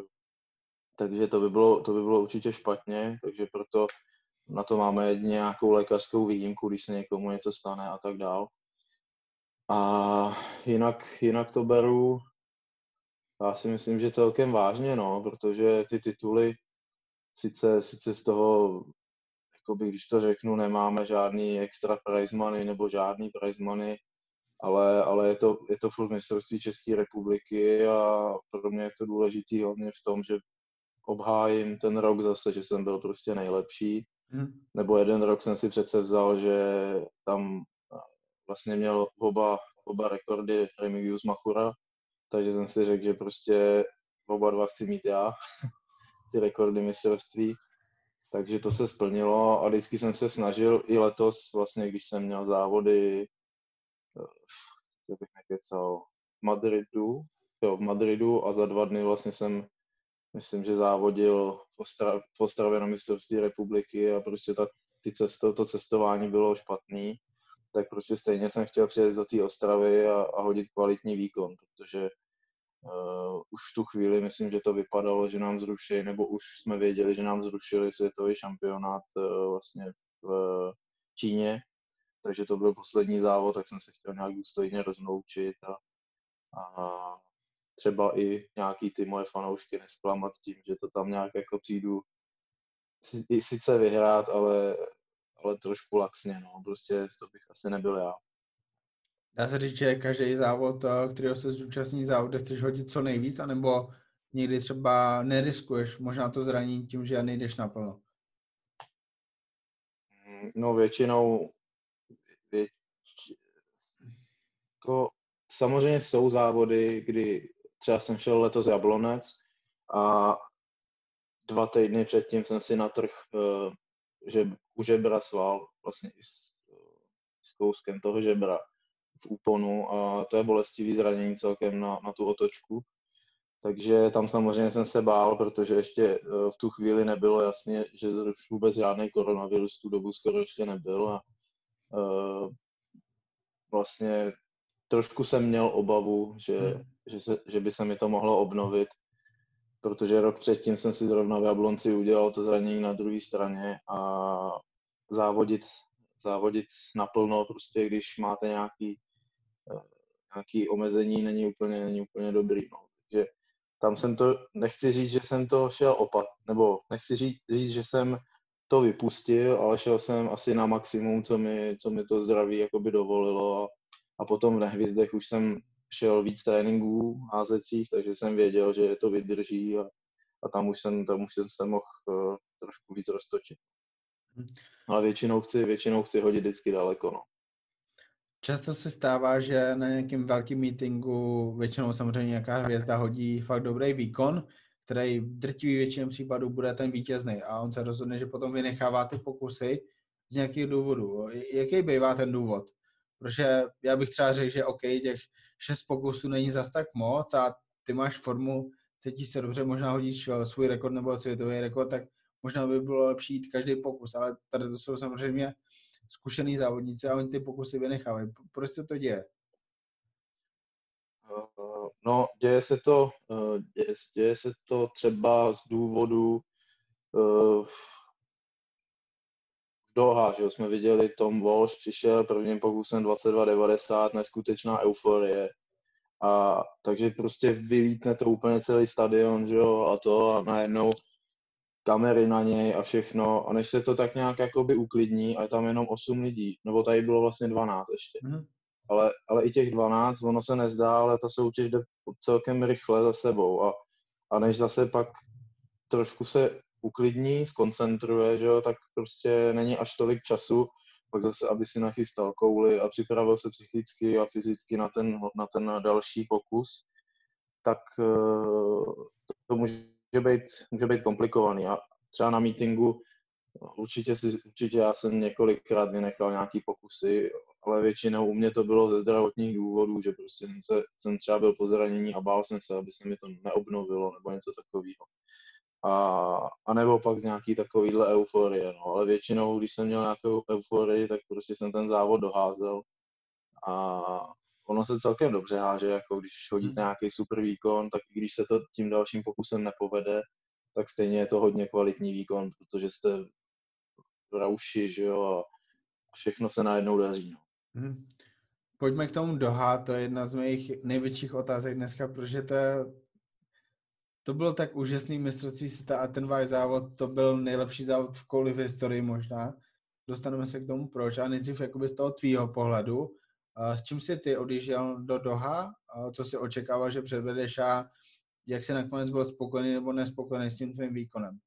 Takže to by, bylo, to by bylo určitě špatně, takže proto na to máme nějakou lékařskou výjimku, když se někomu něco stane a tak dál. A jinak, jinak to beru, já si myslím, že celkem vážně, no, protože ty tituly sice, sice z toho, jakoby, když to řeknu, nemáme žádný extra prize money nebo žádný prize money, ale, ale je, to, je to furt mistrovství České republiky a pro mě je to důležitý hlavně v tom, že obhájím ten rok zase, že jsem byl prostě nejlepší. Hmm. Nebo jeden rok jsem si přece vzal, že tam vlastně měl oba, oba rekordy Remigius Machura, takže jsem si řekl, že prostě oba dva chci mít já, ty rekordy mistrovství. Takže to se splnilo a vždycky jsem se snažil i letos, vlastně když jsem měl závody jak bych nekecal, v Madridu, jo, v Madridu a za dva dny vlastně jsem, myslím, že závodil v Ostravě na mistrovství republiky a prostě ta, ty cesto, to cestování bylo špatný, tak prostě stejně jsem chtěl přijet do té Ostravy a, a hodit kvalitní výkon, protože uh, už v tu chvíli myslím, že to vypadalo, že nám zruší, nebo už jsme věděli, že nám zrušili světový šampionát uh, vlastně v Číně, takže to byl poslední závod, tak jsem se chtěl nějak důstojně rozloučit a, a třeba i nějaký ty moje fanoušky nesklamat tím, že to tam nějak jako přijdu i sice vyhrát, ale, ale trošku laxně, no, prostě to bych asi nebyl já. Dá se říct, že každý závod, eh, kterého se zúčastní závod, chceš hodit co nejvíc, anebo někdy třeba neriskuješ možná to zranění tím, že nejdeš naplno? No většinou věč, jako, samozřejmě jsou závody, kdy třeba jsem šel letos Jablonec a dva týdny předtím jsem si natrh, uh, že u žebra sval, vlastně i s, s kouskem toho žebra v úponu a to je bolestivý zranění celkem na, na tu otočku. Takže tam samozřejmě jsem se bál, protože ještě v tu chvíli nebylo jasně, že už vůbec žádný koronavirus tu dobu skoro ještě nebyl a uh, vlastně trošku jsem měl obavu, že, hmm. že, se, že by se mi to mohlo obnovit, protože rok předtím jsem si zrovna v Jablonci udělal to zranění na druhé straně a závodit, závodit naplno, prostě když máte nějaký, eh, nějaký omezení, není úplně, není úplně dobrý. No. Takže tam jsem to, nechci říct, že jsem to šel opat, nebo nechci říct, říct, že jsem to vypustil, ale šel jsem asi na maximum, co mi, co mi to zdraví jakoby dovolilo a, a potom v nehvizdech už jsem šel víc tréninků házecích, takže jsem věděl, že to vydrží a, a tam už jsem, tam už jsem se mohl uh, trošku víc roztočit. Mhm. Ale většinou chci, většinou chci hodit vždycky daleko, no. Často se stává, že na nějakém velkém meetingu většinou samozřejmě nějaká hvězda hodí fakt dobrý výkon, který v drtivý většině případů bude ten vítězný a on se rozhodne, že potom vynechává ty pokusy z nějakých důvodů. Jaký bývá ten důvod? Protože já bych třeba řekl, že OK, těch šest pokusů není zas tak moc a ty máš formu, cítíš se dobře, možná hodíš eh, svůj rekord nebo světový rekord, tak možná by bylo lepší jít každý pokus, ale tady to jsou samozřejmě zkušený závodníci a oni ty pokusy vynechávají. Proč se to děje? Eh, no, děje se to, eh, děje, děje se to třeba z důvodu uh, Doha, že jsme viděli Tom Walsh, přišel prvním pokusem 22.90, neskutečná euforie. A takže prostě vylítne to úplně celý stadion, že jo, a to a najednou kamery na něj a všechno. A než se to tak nějak jakoby uklidní a je tam jenom 8 lidí, nebo tady bylo vlastně 12 ještě. Mm-hmm ale, ale i těch 12, ono se nezdá, ale ta soutěž jde celkem rychle za sebou a, a než zase pak trošku se uklidní, skoncentruje, že jo, tak prostě není až tolik času, pak zase, aby si nachystal kouly a připravil se psychicky a fyzicky na ten, na ten další pokus, tak eh, to může být, může být komplikovaný. A třeba na meetingu určitě, si, určitě já jsem několikrát vynechal nějaký pokusy ale většinou u mě to bylo ze zdravotních důvodů, že prostě jsem, se, jsem třeba byl po zranění a bál jsem se, aby se mi to neobnovilo nebo něco takového. A, a nebo pak z nějaký takovýhle euforie, no. ale většinou, když jsem měl nějakou euforii, tak prostě jsem ten závod doházel a ono se celkem dobře háže, jako když hodíte hmm. nějaký super výkon, tak i když se to tím dalším pokusem nepovede, tak stejně je to hodně kvalitní výkon, protože jste v rauši, že jo, a všechno se najednou daří. No. Hmm. Pojďme k tomu Doha, to je jedna z mých největších otázek dneska, protože to, to byl tak úžasný mistrovství světa a ten váš závod, to byl nejlepší závod v kouli v historii možná. Dostaneme se k tomu proč a nejdřív jakoby z toho tvýho pohledu. S čím jsi ty odjížděl do Doha? Co si očekával, že předvedeš a jak jsi nakonec byl spokojený nebo nespokojený s tím tvým výkonem?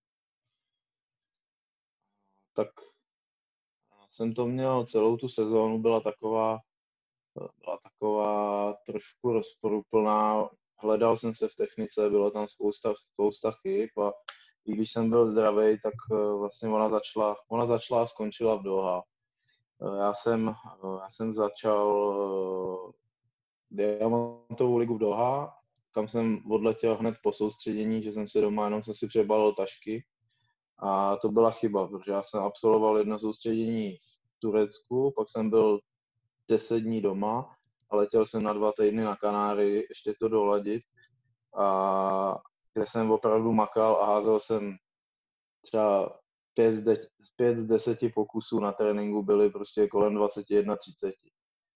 Tak jsem to měl celou tu sezónu, byla taková, byla taková trošku rozporuplná. Hledal jsem se v technice, bylo tam spousta, spousta chyb a i když jsem byl zdravý, tak eh, vlastně ona začala, ona začala a skončila v Doha. Eh, já jsem, eh, já jsem začal diamantovou ligu v Doha, kam jsem odletěl hned po soustředění, že jsem si doma jenom jsem si přebalil tašky a to byla chyba, protože já jsem absolvoval jedno soustředění v Turecku, pak jsem byl 10 dní doma a letěl jsem na dva týdny na Kanáry ještě to doladit. A kde jsem opravdu makal a házel jsem třeba 5 z, de- 5 z 10 pokusů na tréninku byly prostě kolem 21-30,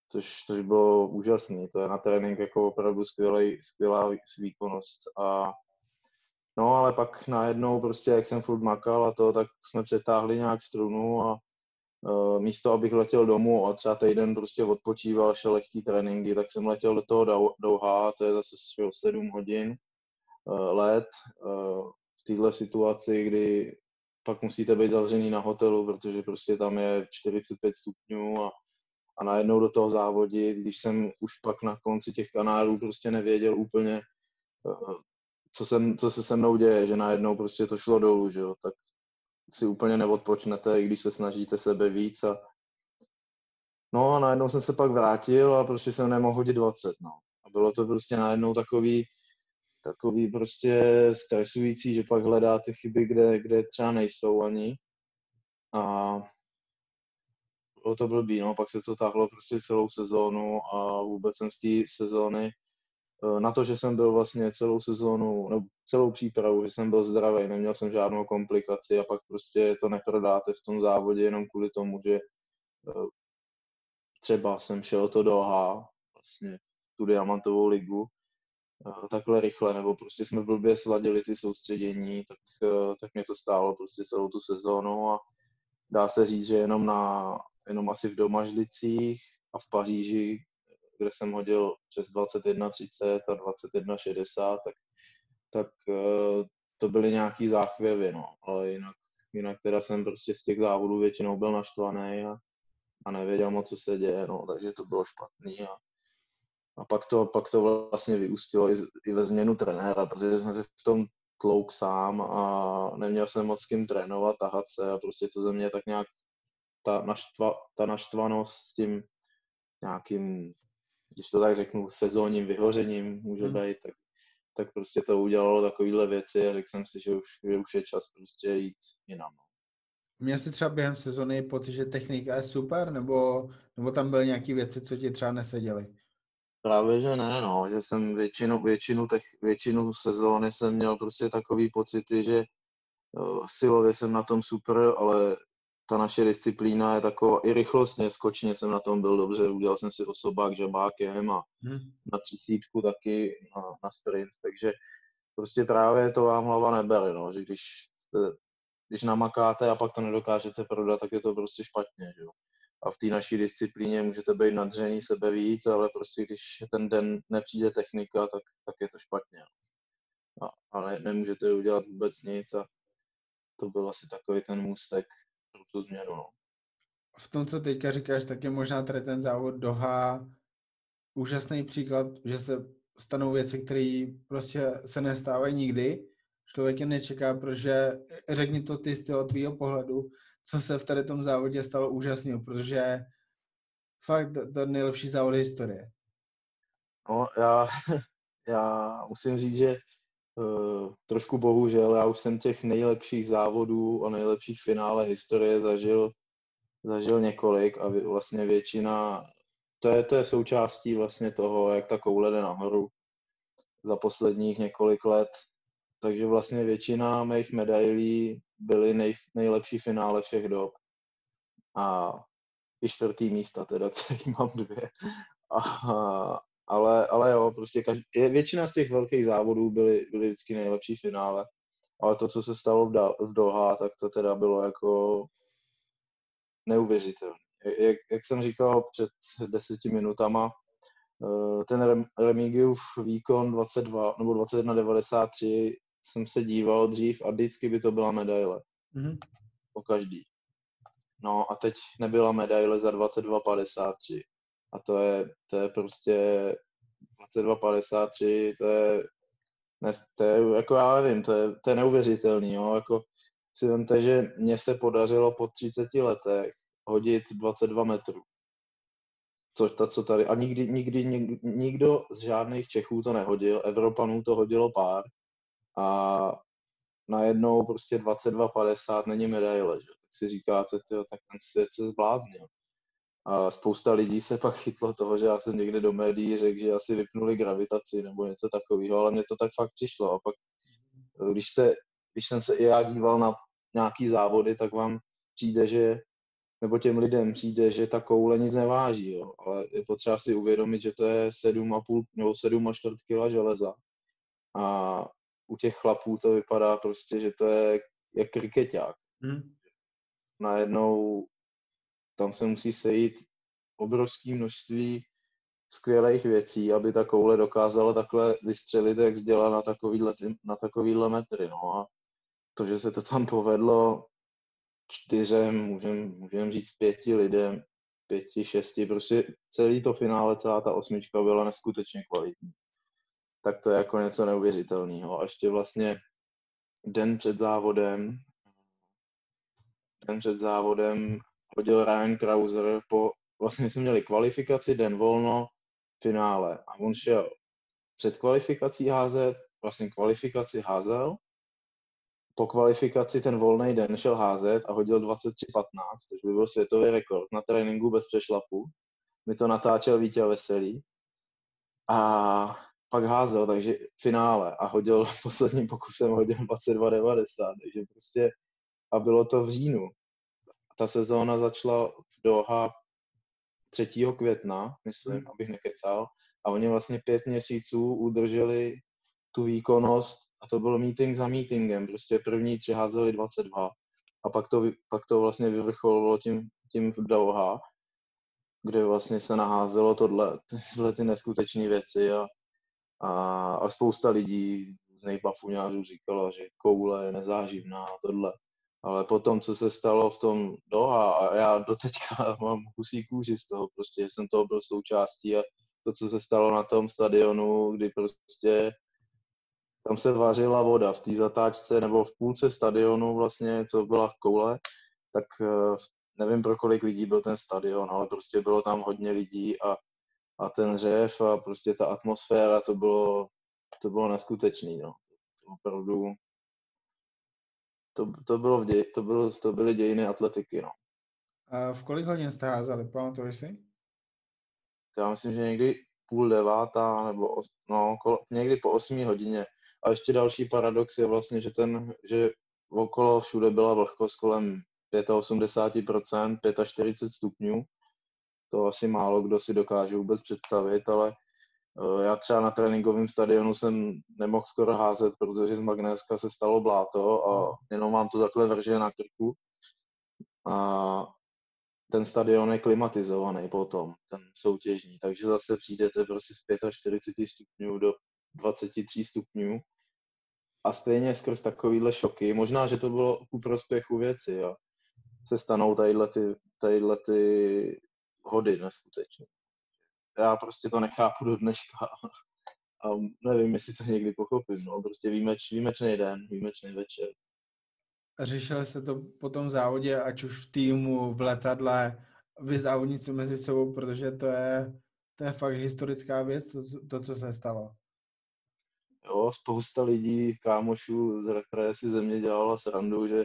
což, což bylo úžasný. To je na trénink jako opravdu skvělý, skvělá výkonnost. A No, ale pak najednou prostě, jak jsem furt makal a to, tak jsme přetáhli nějak strunu a uh, místo, abych letěl domů a třeba týden prostě odpočíval, šel lehký tréninky, tak jsem letěl do toho Douha, to je zase 7 hodin uh, let uh, v této situaci, kdy pak musíte být zavřený na hotelu, protože prostě tam je 45 stupňů a, a najednou do toho závodit, když jsem už pak na konci těch kanálů prostě nevěděl úplně, co, jsem, co se se mnou děje, že najednou prostě to šlo dolů, že jo, tak si úplně neodpočnete, i když se snažíte sebe víc a no a najednou jsem se pak vrátil a prostě jsem nemohl hodit 20, no. A bylo to prostě najednou takový, takový prostě stresující, že pak hledáte chyby, kde, kde třeba nejsou ani. A bylo to blbý, no, pak se to tahlo prostě celou sezónu a vůbec jsem z té sezóny Eh, na to, že jsem byl vlastně celou sezónu, no, celou přípravu, že jsem byl zdravý, neměl jsem žádnou komplikaci a pak prostě to neprodáte v tom závodě jenom kvůli tomu, že eh, třeba jsem šel to do H, vlastně tu diamantovou ligu, takhle rychle, nebo prostě jsme blbě sladili ty soustředění, tak, tak mě to stálo prostě celou tu sezónu a dá se říct, že jenom na, jenom asi v Domažlicích a v Paříži, kde jsem hodil přes 21.30 a 21.60, tak, tak uh, to byly nějaký záchvěvy, no. Ale jinak, jinak teda jsem prostě z těch závodů většinou byl naštvaný a, a nevěděl moc, co se děje, no, takže to bylo špatný a, a pak to, pak to vlastně vyústilo i, i ve změnu trenéra, protože jsem se v tom tlouk sám a neměl jsem moc s kým trénovat, tahat se a prostě to ze mě tak nějak ta, naštva, ta naštvanost s tím nějakým když to tak řeknu, sezónním vyhořením může hmm. být, tak, tak prostě to udělalo takovýhle věci a řekl jsem si, že už, že už je čas prostě jít jinam. No. Měl jsi třeba během sezóny pocit, že technika je super, nebo, nebo tam byly nějaké věci, co ti třeba neseděly? Právě, že ne, no, že jsem většinu, většinu, těch, většinu sezóny jsem měl prostě takový pocity, že uh, silově jsem na tom super, ale ta naše disciplína je taková, i rychlostně, skočně jsem na tom byl dobře, udělal jsem si osobák žabákem a hmm. na třicítku taky na, na sprint, takže prostě právě to vám hlava nebere, no, že když, jste, když namakáte a pak to nedokážete prodat, tak je to prostě špatně, že jo. A v té naší disciplíně můžete být nadřený sebe víc, ale prostě když ten den nepřijde technika, tak, tak je to špatně. A, ale nemůžete udělat vůbec nic a to byl asi takový ten můstek pro tu změnu. No. V tom, co teďka říkáš, tak je možná tady ten závod Doha úžasný příklad, že se stanou věci, které prostě se nestávají nikdy. Člověk je nečeká, protože řekni to ty z toho tvýho pohledu, co se v tady tom závodě stalo úžasného, protože fakt to, to nejlepší závod historie. No, já, já musím říct, že Uh, trošku bohužel, já už jsem těch nejlepších závodů a nejlepších finále historie zažil, zažil několik a vlastně většina, to je, to je součástí vlastně toho, jak ta koule jde nahoru za posledních několik let. Takže vlastně většina mých medailí byly nej, nejlepší finále všech dob. A i čtvrtý místa teda, který mám dvě. A, ale, ale jo, prostě každý, většina z těch velkých závodů byly, byly vždycky nejlepší finále, ale to, co se stalo v, da, v Doha, tak to teda bylo jako neuvěřitelné. Jak, jak jsem říkal před deseti minutama, eh, ten Remigiův výkon 22 nebo 21.93 jsem se díval dřív a vždycky by to byla medaile. Mm-hmm. Po každý. No a teď nebyla medaile za 22.53. A to je, to je prostě 22,53, to je, ne, to je, jako já nevím, to je, to je neuvěřitelný, jo, jako si vemte, že mně se podařilo po 30 letech hodit 22 metrů. Co, ta, co tady, a nikdy, nikdy, nikdy, nikdo z žádných Čechů to nehodil, Evropanů to hodilo pár a najednou prostě 22,50 není medaile, že? tak si říkáte, tyjo, tak ten svět se zbláznil. A spousta lidí se pak chytlo toho, že já jsem někde do médií řekl, že asi vypnuli gravitaci nebo něco takového, ale mně to tak fakt přišlo. A pak, když, se, když jsem se i já díval na nějaký závody, tak vám přijde, že nebo těm lidem přijde, že ta koule nic neváží, jo. ale je potřeba si uvědomit, že to je 7,5 nebo 7 a čtvrt kila železa. A u těch chlapů to vypadá prostě, že to je jak krikeťák. Hmm. Najednou tam se musí sejít obrovské množství skvělých věcí, aby ta koule dokázala takhle vystřelit, jak zděla na takovýhle, na takovýhle metry. No a to, že se to tam povedlo čtyřem, můžem, můžem říct pěti lidem, pěti, šesti, prostě celý to finále, celá ta osmička byla neskutečně kvalitní. Tak to je jako něco neuvěřitelného. A ještě vlastně den před závodem, den před závodem hodil Ryan Krauser po, vlastně jsme měli kvalifikaci, den volno, finále. A on šel před kvalifikací házet, vlastně kvalifikaci házel, po kvalifikaci ten volný den šel házet a hodil 23.15, což by byl světový rekord na tréninku bez přešlapu. Mi to natáčel Vítě Veselý. A pak házel, takže finále a hodil posledním pokusem hodil 22.90, takže prostě a bylo to v říjnu. Ta sezóna začala v Doha 3. května, myslím, hmm. abych nekecal, a oni vlastně pět měsíců udrželi tu výkonnost a to byl meeting za meetingem, prostě první tři házeli 22 a pak to, pak to vlastně vyvrcholilo tím, tím v Doha, kde vlastně se naházelo tohle, tyhle ty neskutečné věci a, a, a spousta lidí, nejbafuňářů říkala, že koule je nezáživná a tohle. Ale potom, co se stalo v tom Doha, a já doteďka mám kusí kůži z toho, prostě jsem toho byl součástí a to, co se stalo na tom stadionu, kdy prostě tam se vařila voda v té zatáčce nebo v půlce stadionu vlastně, co byla koule, tak eh, nevím pro kolik lidí byl ten stadion, ale prostě bylo tam hodně lidí a, a ten řev a prostě ta atmosféra, to bylo, to bylo neskutečný, no. Opravdu, to, to, bylo v děj, to, bylo, to byly dějiny atletiky, no. A v kolik hodin jste házeli, pamatuješ si? Já myslím, že někdy půl devátá, nebo no, kolo, někdy po osmí hodině. A ještě další paradox je vlastně, že ten, že okolo všude byla vlhkost kolem 85%, 45 stupňů. To asi málo kdo si dokáže vůbec představit, ale eh, já třeba na tréninkovém stadionu jsem nemohl skoro házet, protože z magnéska se stalo bláto a jenom mám to takhle vrže na krku. A ten stadion je klimatizovaný potom, ten soutěžní, takže zase přijdete prostě z 45 stupňů do 23 stupňů a stejně skrz takovýhle šoky, možná, že to bylo ku prospěchu věci, jo, se stanou tadyhle ty, tadyhle ty hody neskutečně. Já prostě to nechápu do dneška a nevím, jestli to někdy pochopím, no, prostě výjimeč, výjimečný den, výjimečný večer. Řešili jste to po tom závodě, ať už v týmu, v letadle, vy závodníci mezi sebou, protože to je, to je fakt historická věc, to, to co se stalo. Jo, spousta lidí, kámošů z repre si země dělala srandu, že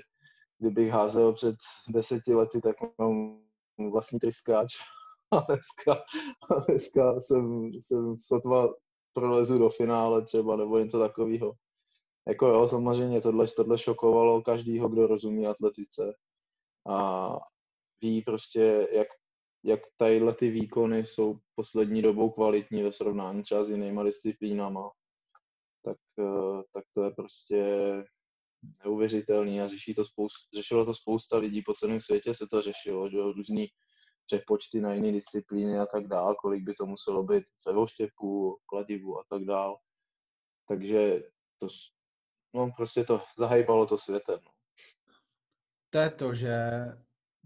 kdybych házel před deseti lety, tak mám vlastní tryskáč. A dneska, a dneska jsem, jsem sotva prolezu do finále třeba, nebo něco takového. Jako jo, samozřejmě tohle, tohle šokovalo každýho, kdo rozumí atletice a ví prostě, jak, jak tadyhle ty výkony jsou poslední dobou kvalitní ve srovnání třeba s jinýma disciplínama. Tak, eh, tak to je prostě neuvěřitelný a řeší to spoust, řešilo to spousta lidí po celém světě, se to řešilo, že různý přepočty na jiné disciplíny a tak dál, kolik by to muselo být ve voštěpku, kladivu a tak dál. Takže to, no prostě to zahajbalo to světem. No. To je to, že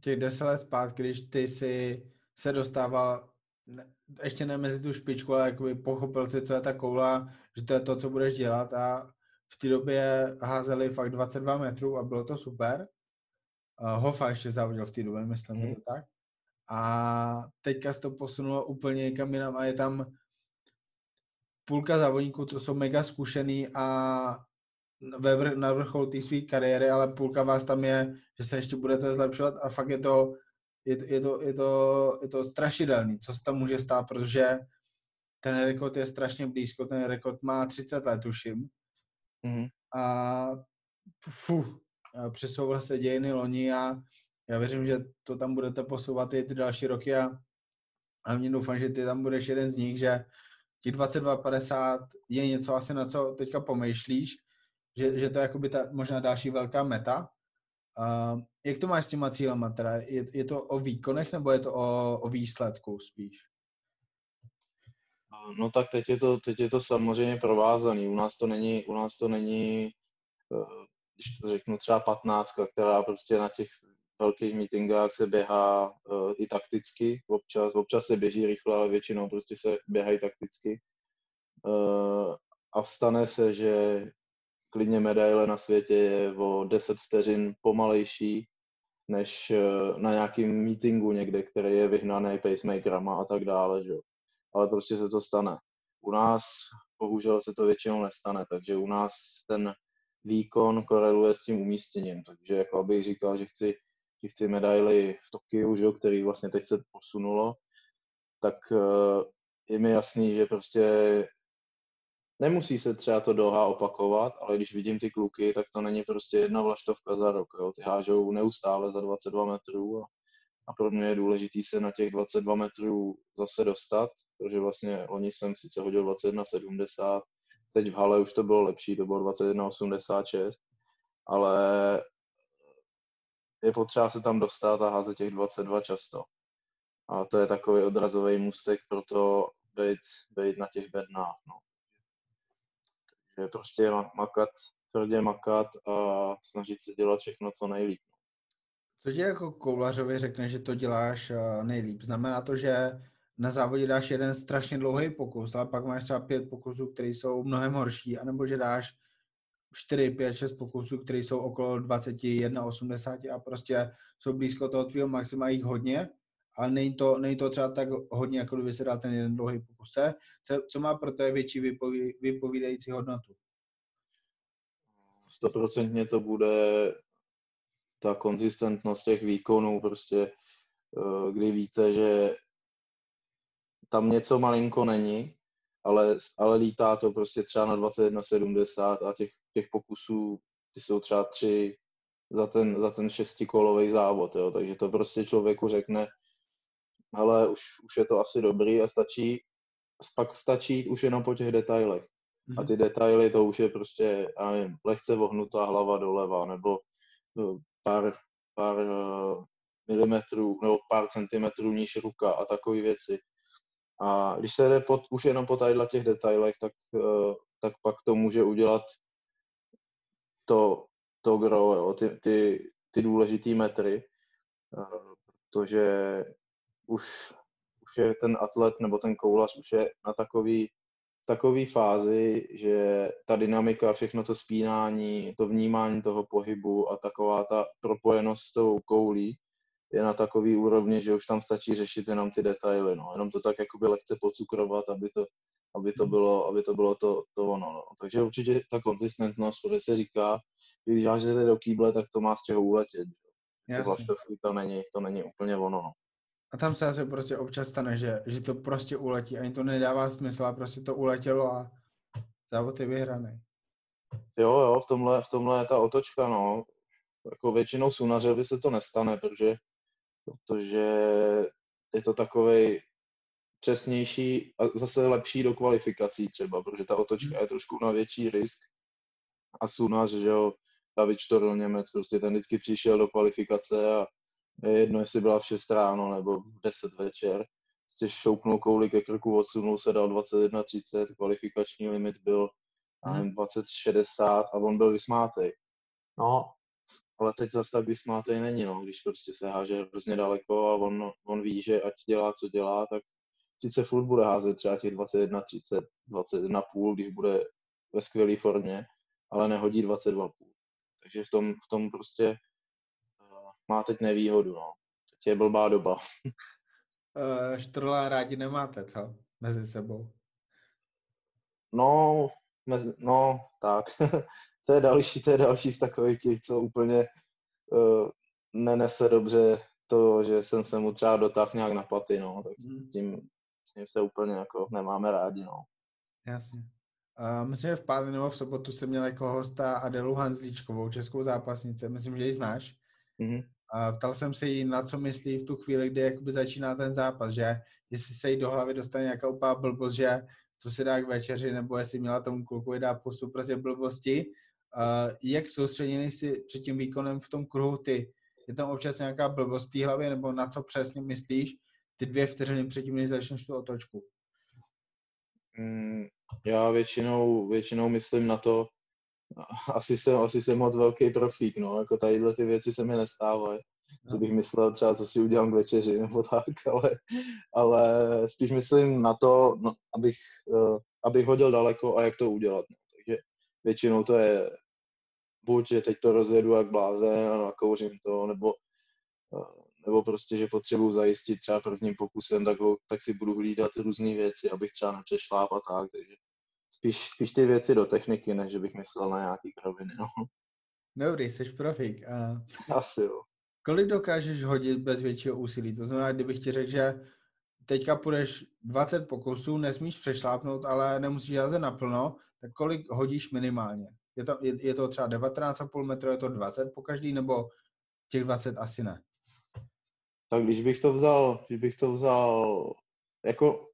těch deset let zpátky, když ty si se dostával ještě ne mezi tu špičku, ale jakoby pochopil si, co je ta koula, že to je to, co budeš dělat a v té době házeli fakt 22 metrů a bylo to super. Hofa ještě závodil v té době, myslím, mm. to tak. A teďka se to posunulo úplně někam jinam a je tam půlka závodníků, to jsou mega zkušený a ve vr- na vrcholu té své kariéry, ale půlka vás tam je, že se ještě budete zlepšovat a fakt je to, je, to, je, to, je, to, je to strašidelný, co se tam může stát, protože ten rekord je strašně blízko, ten rekord má 30 let, tuším. Mm-hmm. A fuh, přesouval se dějiny loni a já věřím, že to tam budete posouvat i ty další roky a hlavně doufám, že ty tam budeš jeden z nich, že těch 22.50 je něco asi na co teďka pomýšlíš, že, že to je jakoby ta možná další velká meta. Uh, jak to máš s těma cílama? Teda? Je, je to o výkonech nebo je to o, o výsledku spíš? No tak teď je to, teď je to samozřejmě provázaný. U nás to není, u nás to není eh, když to řeknu třeba patnáctka, která prostě na těch velkých meetingách se běhá uh, i takticky, občas, občas se běží rychle, ale většinou prostě se běhají takticky. Uh, a vstane se, že klidně medaile na světě je o 10 vteřin pomalejší než eh, na nějakým meetingu někde, který je vyhnaný pacemakerama a tak dále, že? Ale prostě se to stane. U nás bohužel se to většinou nestane, takže u nás ten výkon koreluje s tím umístěním, takže jako abych říkal, že chci, že chci medaily v Tokiu, že, který vlastně teď se posunulo, tak eh, je mi jasný, že prostě nemusí se třeba to Doha opakovat, ale když vidím ty kluky, tak to není prostě jedna vlaštovka za rok. Jo. Ty hážou neustále za 22 metrů a, a pro mě je důležitý se na těch 22 metrů zase dostat, protože vlastně oni jsem sice hodil 21,70, teď v hale už to bylo lepší, to bylo 21,86, ale je potřeba se tam dostat a házet těch 22 často. A to je takový odrazový můstek pro to být, být na těch bednách. No. Takže prostě makat, tvrdě makat a snažit se dělat všechno co nejlíp. Co ti jako koulařovi řekne, že to děláš eh, nejlíp? Znamená to, že na závodě dáš jeden strašně dlouhý pokus, ale pak máš třeba pět pokusů, které jsou mnohem horší, anebo že dáš 4, 5, 6 pokusů, které jsou okolo 21, 80 a prostě jsou blízko toho tvého maxima, jich hodně, ale není to, není to třeba tak hodně, jako kdyby se dal ten jeden dlouhý pokus. Co, co má pro to větší vypoví, vypovídající hodnotu? Stoprocentně to bude ta konzistentnost těch výkonů, prostě eh, kdy víte, že tam něco malinko není, ale, ale lítá to prostě třeba na 21,70 a těch, těch pokusů, ty jsou třeba tři za ten, za ten šestikolový závod, jo. takže to prostě člověku řekne, ale už, už je to asi dobrý a stačí, pak stačí jít už jenom po těch detailech. A mhm. ty detaily, to už je prostě, já nevím, lehce vohnutá hlava doleva, nebo no, pár, pár uh, milimetrů, nebo pár centimetrů níž ruka a takové věci. A když se jde pod, už jenom po tadyhle těch detailech, tak, uh, tak pak to může udělat to, to gro, jo, ty, ty, ty důležitý metry, uh, protože už, už je ten atlet nebo ten koulař už je na takový, takový fázi, že ta dynamika, všechno to spínání, to vnímání toho pohybu a taková ta propojenost s tou koulí je na takový úrovni, že už tam stačí řešit jenom ty detaily, no. Jenom to tak jakoby lehce pocukrovat, aby to, aby to bylo, aby to, bylo to, to ono. No. Takže určitě ta konzistentnost, protože se říká, že když hážete do kýble, tak to má z čeho uletět. Jasně. To není, to není úplně ono. No. A tam se asi prostě občas stane, že, že to prostě uletí, ani to nedává smysl a prostě to uletělo a závod je vyhraný. Jo, jo, v tomhle, v tomhle je ta otočka, no. Jako většinou sunařovi se to nestane, protože, protože je to takový přesnější a zase lepší do kvalifikací třeba, protože ta otočka je trošku na větší risk. A sunař, že jo, David Štorl Němec, prostě ten vždycky přišel do kvalifikace a je jedno, jestli byla v 6 ráno nebo v 10 večer, prostě šoupnul kouli ke krku, odsunul se, dal 21.30, kvalifikační limit byl hmm. 20.60 a on byl vysmátej. No, ale teď zase tak vysmátej není, no, když prostě se háže hrozně daleko a on, on ví, že ať dělá, co dělá, tak sice furt bude házet třeba těch 21.30, 21,5, když bude ve skvělé formě, ale nehodí 22,5. Takže v tom, v tom prostě má teď nevýhodu, no. Teď je blbá doba. uh, štrla rádi nemáte, co? Mezi sebou. No, mezi, no, tak. to je další, to je další z takových těch, co úplně uh, nenese dobře to, že jsem se mu třeba dotáhl nějak na paty, no, tak hmm. tím, tím se úplně jako nemáme rádi, no. Jasně. Uh, myslím, že v pátek nebo v sobotu jsem měl jako hosta Adelu Hanzlíčkovou, českou zápasnici. Myslím, že ji znáš. Mm-hmm. A ptal jsem se jí, na co myslí v tu chvíli, kdy jakoby začíná ten zápas, že jestli se jí do hlavy dostane nějaká úplná blbost, že co si dá k večeři, nebo jestli měla tomu kluku dá pusu, prostě blbosti. Uh, jak soustředěný jsi před tím výkonem v tom kruhu ty? Je tam občas nějaká blbost v té hlavě, nebo na co přesně myslíš ty dvě vteřiny předtím, než začneš tu otočku? Mm, já většinou, většinou myslím na to, asi jsem, asi jsem moc velký profík, no, jako tadyhle ty věci se mi nestávají. Že bych myslel třeba, co si udělám k večeři nebo tak, ale, ale spíš myslím na to, no, abych uh, abych hodil daleko a jak to udělat. No. Takže většinou to je buď, že teď to rozjedu jak blázen a nakouřím to, nebo, eh, nebo prostě, že potřebuji zajistit třeba prvním pokusem, tak, ho, tak si budu hlídat různé věci, abych třeba nepřešláp a tak, takže spíš, spíš ty věci do techniky, než bych myslel na nějaký kraviny, no. Dobrý, jsi profík. A Asi jo. kolik dokážeš hodit bez většího úsilí? To znamená, kdybych ti řekl, že teďka půjdeš 20 pokusů, nesmíš přešlápnout, ale nemusíš jazet naplno, tak kolik hodíš minimálně? Je to, je, je to třeba 19,5 metru, je to 20 po každý, nebo těch 20 asi ne? Tak když bych to vzal, když bych to vzal jako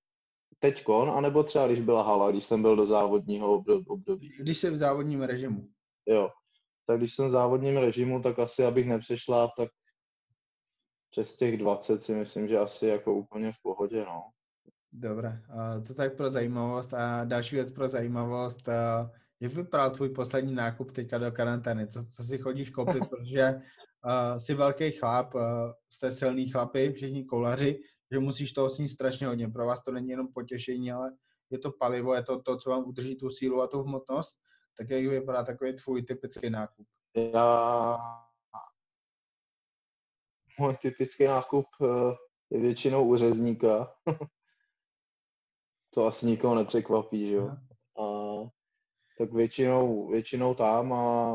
teďkon, anebo třeba když byla hala, když jsem byl do závodního období. Když jsi v závodním režimu. Jo, tak když jsem v závodním režimu, tak asi abych nepřešla, tak přes těch 20 si myslím, že asi jako úplně v pohodě, no. Dobré, to tak pro zajímavost. A další věc pro zajímavost, jak vypadal tvůj poslední nákup teďka do karantény? Co, co si chodíš koupit, protože uh, jsi velký chlap, uh, jste silný chlapy, všichni koulaři, že musíš toho snít strašně hodně. Pro vás to není jenom potěšení, ale je to palivo, je to to, co vám udrží tu sílu a tu hmotnost. Tak jak vypadá takový tvůj typický nákup? Já... Můj typický nákup uh, je většinou u řezníka. to asi nikoho nepřekvapí, že jo. A, tak většinou, většinou tam a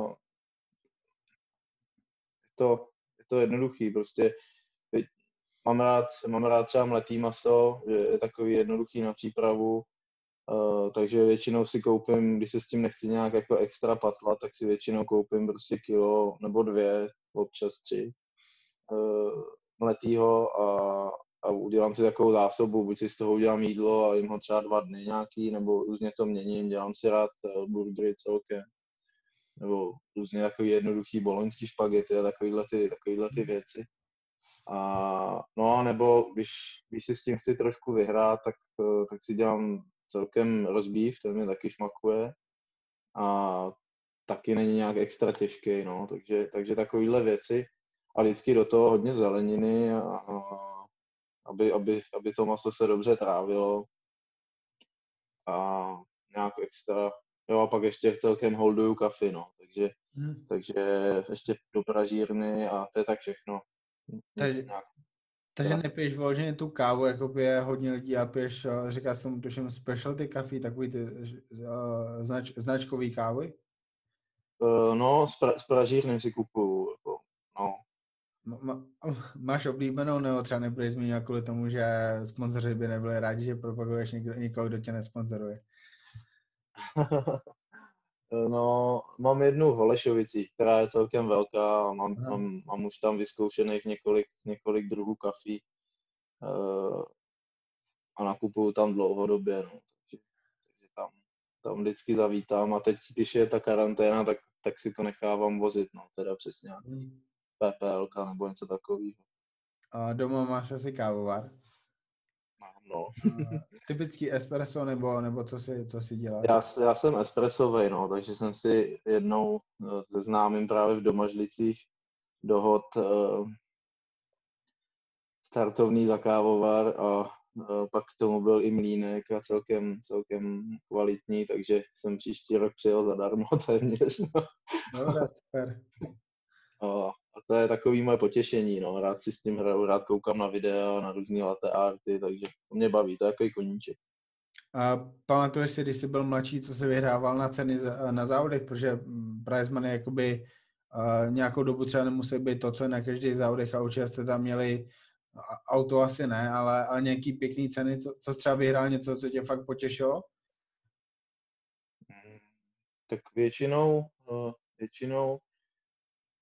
je to, je to jednoduchý, prostě mám rád, mám rád třeba mletý maso, že je takový jednoduchý na přípravu, uh, takže většinou si koupím, když se s tím nechci nějak jako extra patlat, tak si většinou koupím prostě kilo nebo dvě, občas tři uh, mletýho a, a udělám si takovou zásobu, buď si z toho udělám jídlo a jim ho třeba dva dny nějaký, nebo různě to měním, dělám si rád uh, burgery celkem, nebo různě takový jednoduchý boloňský špagety a takovýhle ty, takovýhle ty věci. A, no nebo když, když si s tím chci trošku vyhrát, tak, eh, tak si dělám celkem rozbív, ten mě taky šmakuje. A taky není nějak extra těžký, no, takže, takže takovýhle věci. A vždycky do toho hodně zeleniny, a, a, aby, aby, aby to maso se dobře trávilo. A nějak extra, jo a pak ještě celkem holduju kafy, no, takže, hmm. takže ještě do pražírny a to je tak všechno. Takže, takže nepiješ vyloženě tu kávu, jako pije hodně lidí a piješ, eh, říká se tomu tuším specialty kafe, takový ty uh, znač, značkový kávy? Uh, no, z, pra, z pražírny si kupuju, jako, no. Ma, máš oblíbenou, nebo třeba nebudeš zmínit kvůli tomu, že sponzoři by nebyli rádi, že propaguješ někdo, někoho, kdo tě nesponzoruje? No, mám jednu v Holešovicích, která je celkem velká a mám, mám, mám už tam vyzkoušených několik, několik druhů kafí uh, a nakupuju tam dlouhodobě, no. takže, takže tam, tam vždycky zavítám a teď, když je ta karanténa, tak, tak si to nechávám vozit, no, teda přes nějaký hmm. PPL nebo něco takového. A doma máš asi kávovar? No. Typický espresso nebo, nebo co si, co si děláš? Já, já jsem espressový, no, takže jsem si jednou eh, se známým právě v Domažlicích dohod uh, startovný zakávovar a uh, pak k tomu byl i mlínek a celkem, celkem kvalitní, takže jsem příští rok přijel zadarmo téměř. Dobrá, super. A to je takový moje potěšení, no. Rád si s tím hraju, rád koukám na videa, na různé latte arty, takže to mě baví, to je takový koníček. A pamatuješ si, když jsi byl mladší, co se vyhrával na ceny na závodech, protože prize money jakoby uh, nějakou dobu třeba nemusí být to, co je na každý závodech a určitě jste tam měli auto asi ne, ale, ale nějaký pěkný ceny, co, co jsi třeba vyhrál něco, co tě fakt potěšilo? Hmm, tak většinou, většinou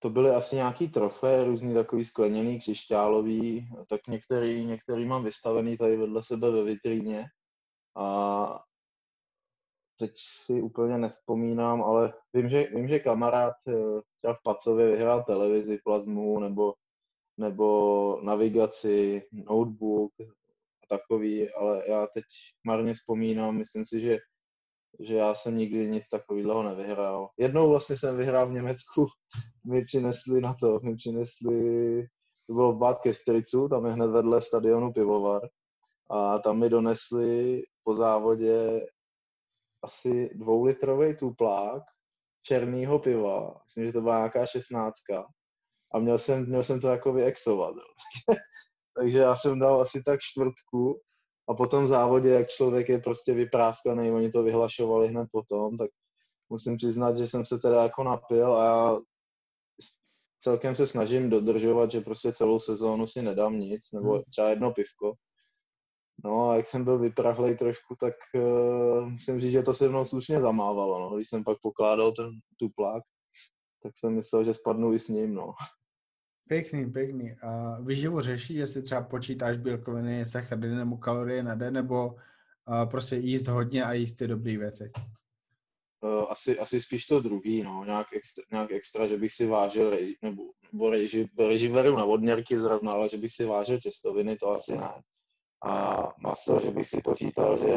to byly asi nějaký trofé, různý takový skleněný, křišťálový, tak některý, některý mám vystavený tady vedle sebe ve vitríně. A teď si úplně nespomínám, ale vím, že, vím, že kamarád eh, třeba v Pacově vyhrál televizi, plazmu nebo, nebo navigaci, notebook a takový, ale já teď marně vzpomínám, myslím si, že že já jsem nikdy nic takového nevyhrál. Jednou vlastně jsem vyhrál v Německu, mi přinesli na to, mi přinesli, to bylo v Bad Kestricu, tam je hned vedle stadionu Pivovar, a tam mi donesli po závodě asi dvoulitrový tuplák černýho piva, myslím, že to byla nějaká šestnáctka a měl jsem, měl jsem to jako vyexovat. Takže já jsem dal asi tak čtvrtku a potom v závodě, jak člověk je prostě vypráskaný, oni to vyhlašovali hned potom, tak musím přiznat, že jsem se teda jako napil a já celkem se snažím dodržovat, že prostě celou sezónu si nedám nic, nebo hmm. třeba jedno pivko. No a jak jsem byl vyprahlej trošku, tak uh, musím říct, že to se mnou slušně zamávalo, no. Když jsem pak pokládal ten tuplák, tak jsem myslel, že spadnu i s ním, no. Pěkný, pěkný. A výživu řeší, jestli třeba počítáš bílkoviny, sacharidy nebo kalorie na den, nebo prostě jíst hodně a jíst ty dobré věci? Uh, asi, asi spíš to druhý, no, nějak extra, nějak extra, že bych si vážil nebo, nebo reži, reži na vodněrky zrovna, ale že bych si vážil těstoviny, to asi ne. A maso, že bych si počítal, že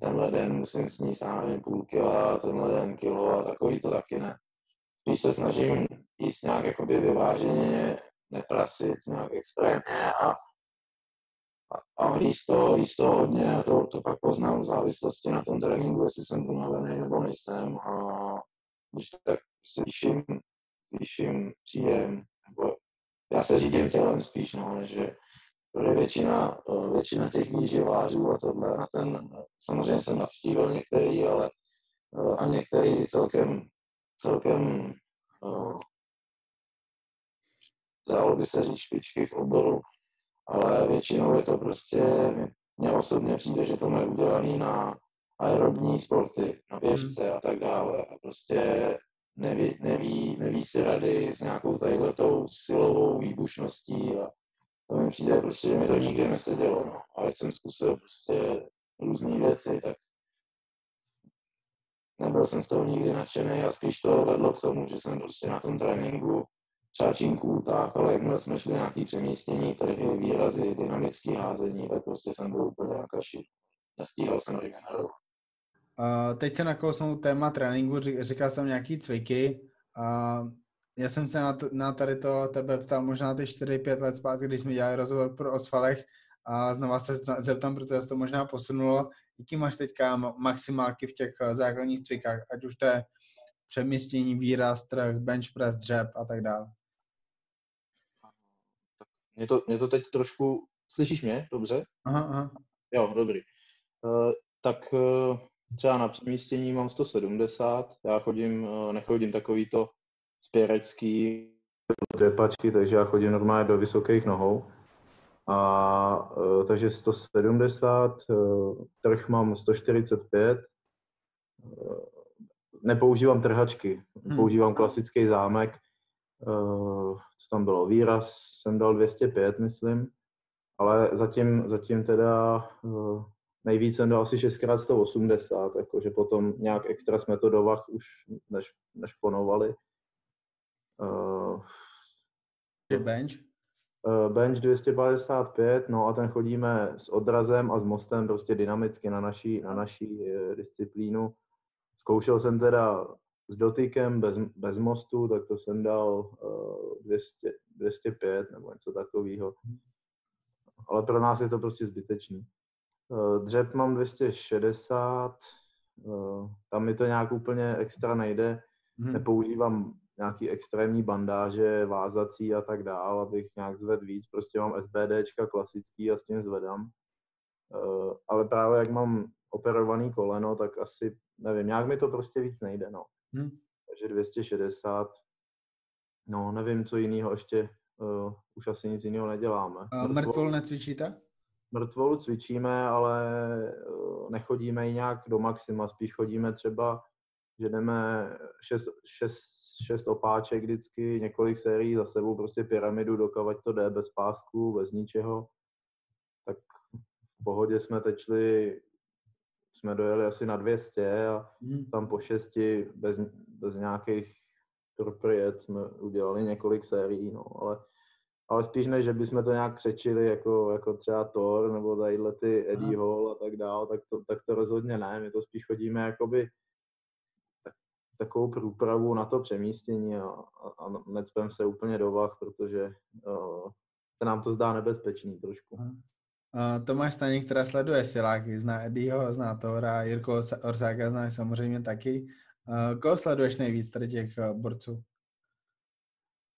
tenhle den musím sníst, já nevím, půl kila, tenhle den kilo a takový to taky ne. Spíš se snažím jíst nějak jakoby vyváženě, neprasit nějak extrémně a, a, a jíst to, jíst to hodně a to, to pak poznám v závislosti na tom tréninku, jestli jsem unavený nebo nejsem a když tak se zvýším, zvýším příjem, nebo já se řídím tělem spíš, no, než že většina, většina těch výživářů a tohle na ten, samozřejmě jsem navštívil některý, ale a některý celkem, celkem dalo by se říct špičky v oboru, ale většinou je to prostě, mně osobně přijde, že to mají udělaný na aerobní sporty, na běžce a tak dále. A prostě neví, neví, neví si rady s nějakou tadyhletou silovou výbušností a to mi přijde prostě, že mi to nikdy nesedělo. No. A jak jsem zkusil prostě různé věci, tak nebyl jsem z toho nikdy nadšený a spíš to vedlo k tomu, že jsem prostě na tom tréninku třeba činků, tak, ale jakmile jsme šli nějaký přemístění, trhy, výrazy, dynamické házení, tak prostě jsem byl úplně na kaši. Nestíhal jsem regenerovat. Uh, teď se nakousnou téma tréninku, říkal jsem nějaký cviky. Uh, já jsem se na, na tady to tebe ptal možná ty 4-5 let zpátky, když jsme dělali rozhovor pro Osvalech a znova se zeptám, protože se to možná posunulo. Jaký máš teďka maximálky v těch základních cvikách, ať už to je přemístění, výraz, trh, bench press, dřep a tak dále? Mě to, mě to teď trošku... Slyšíš mě? Dobře? Aha, aha. Jo, dobrý. Uh, tak uh, třeba na přemístění mám 170, já chodím, uh, nechodím takový to spěrecký dřepačky, takže já chodím normálně do vysokých nohou. A uh, takže 170, uh, trh mám 145, uh, nepoužívám trhačky, hmm. používám klasický zámek, co tam bylo, výraz jsem dal 205, myslím, ale zatím, zatím teda uh, nejvíc jsem dal asi 6x180, jakože potom nějak extra s metodovách už než, než ponovali. Uh, bench? Bench 255, no a ten chodíme s odrazem a s mostem prostě dynamicky na naší, na naší disciplínu. Zkoušel jsem teda s dotykem bez, bez mostu, tak to jsem dal uh, 200, 205 nebo něco takového. Ale pro nás je to prostě zbytečný. Uh, dřep mám 260, uh, tam mi to nějak úplně extra nejde. Hmm. Nepoužívám nějaký extrémní bandáže, vázací a tak dál, abych nějak zvedl víc. Prostě mám SBDčka klasický a s tím zvedám. Uh, ale právě jak mám operovaný koleno, tak asi, nevím, nějak mi to prostě víc nejde, no. Hmm. Takže 260. No, nevím, co jiného ještě, uh, už asi nic jiného neděláme. A mrtvolu necvičíte? Mrtvolu cvičíme, ale uh, nechodíme i nějak do maxima, spíš chodíme třeba, že jdeme 6, 6, 6 opáček vždycky, několik sérií za sebou, prostě pyramidu, dokavať to jde bez pásku, bez ničeho. Tak v pohodě jsme tečli jsme dojeli asi na 200 a hmm. tam po šesti bez, bez nějakých propriet jsme udělali několik sérií, no, ale, ale spíš než, že bychom to nějak křečili jako, jako třeba Thor nebo tadyhle ty Eddie Aha. Hall a tak dál, tak to, tak to rozhodně ne, my to spíš chodíme jakoby tak, takovou průpravu na to přemístění a, a, a necpem se úplně do vah, protože uh, se nám to zdá nebezpečný trošku. Aha. Uh, Tomáš Staněk, která sleduje siláky, zná Eddieho, zná Tora, Jirko Orsáka zná samozřejmě taky. Uh, koho sleduješ nejvíc tady těch uh, borců?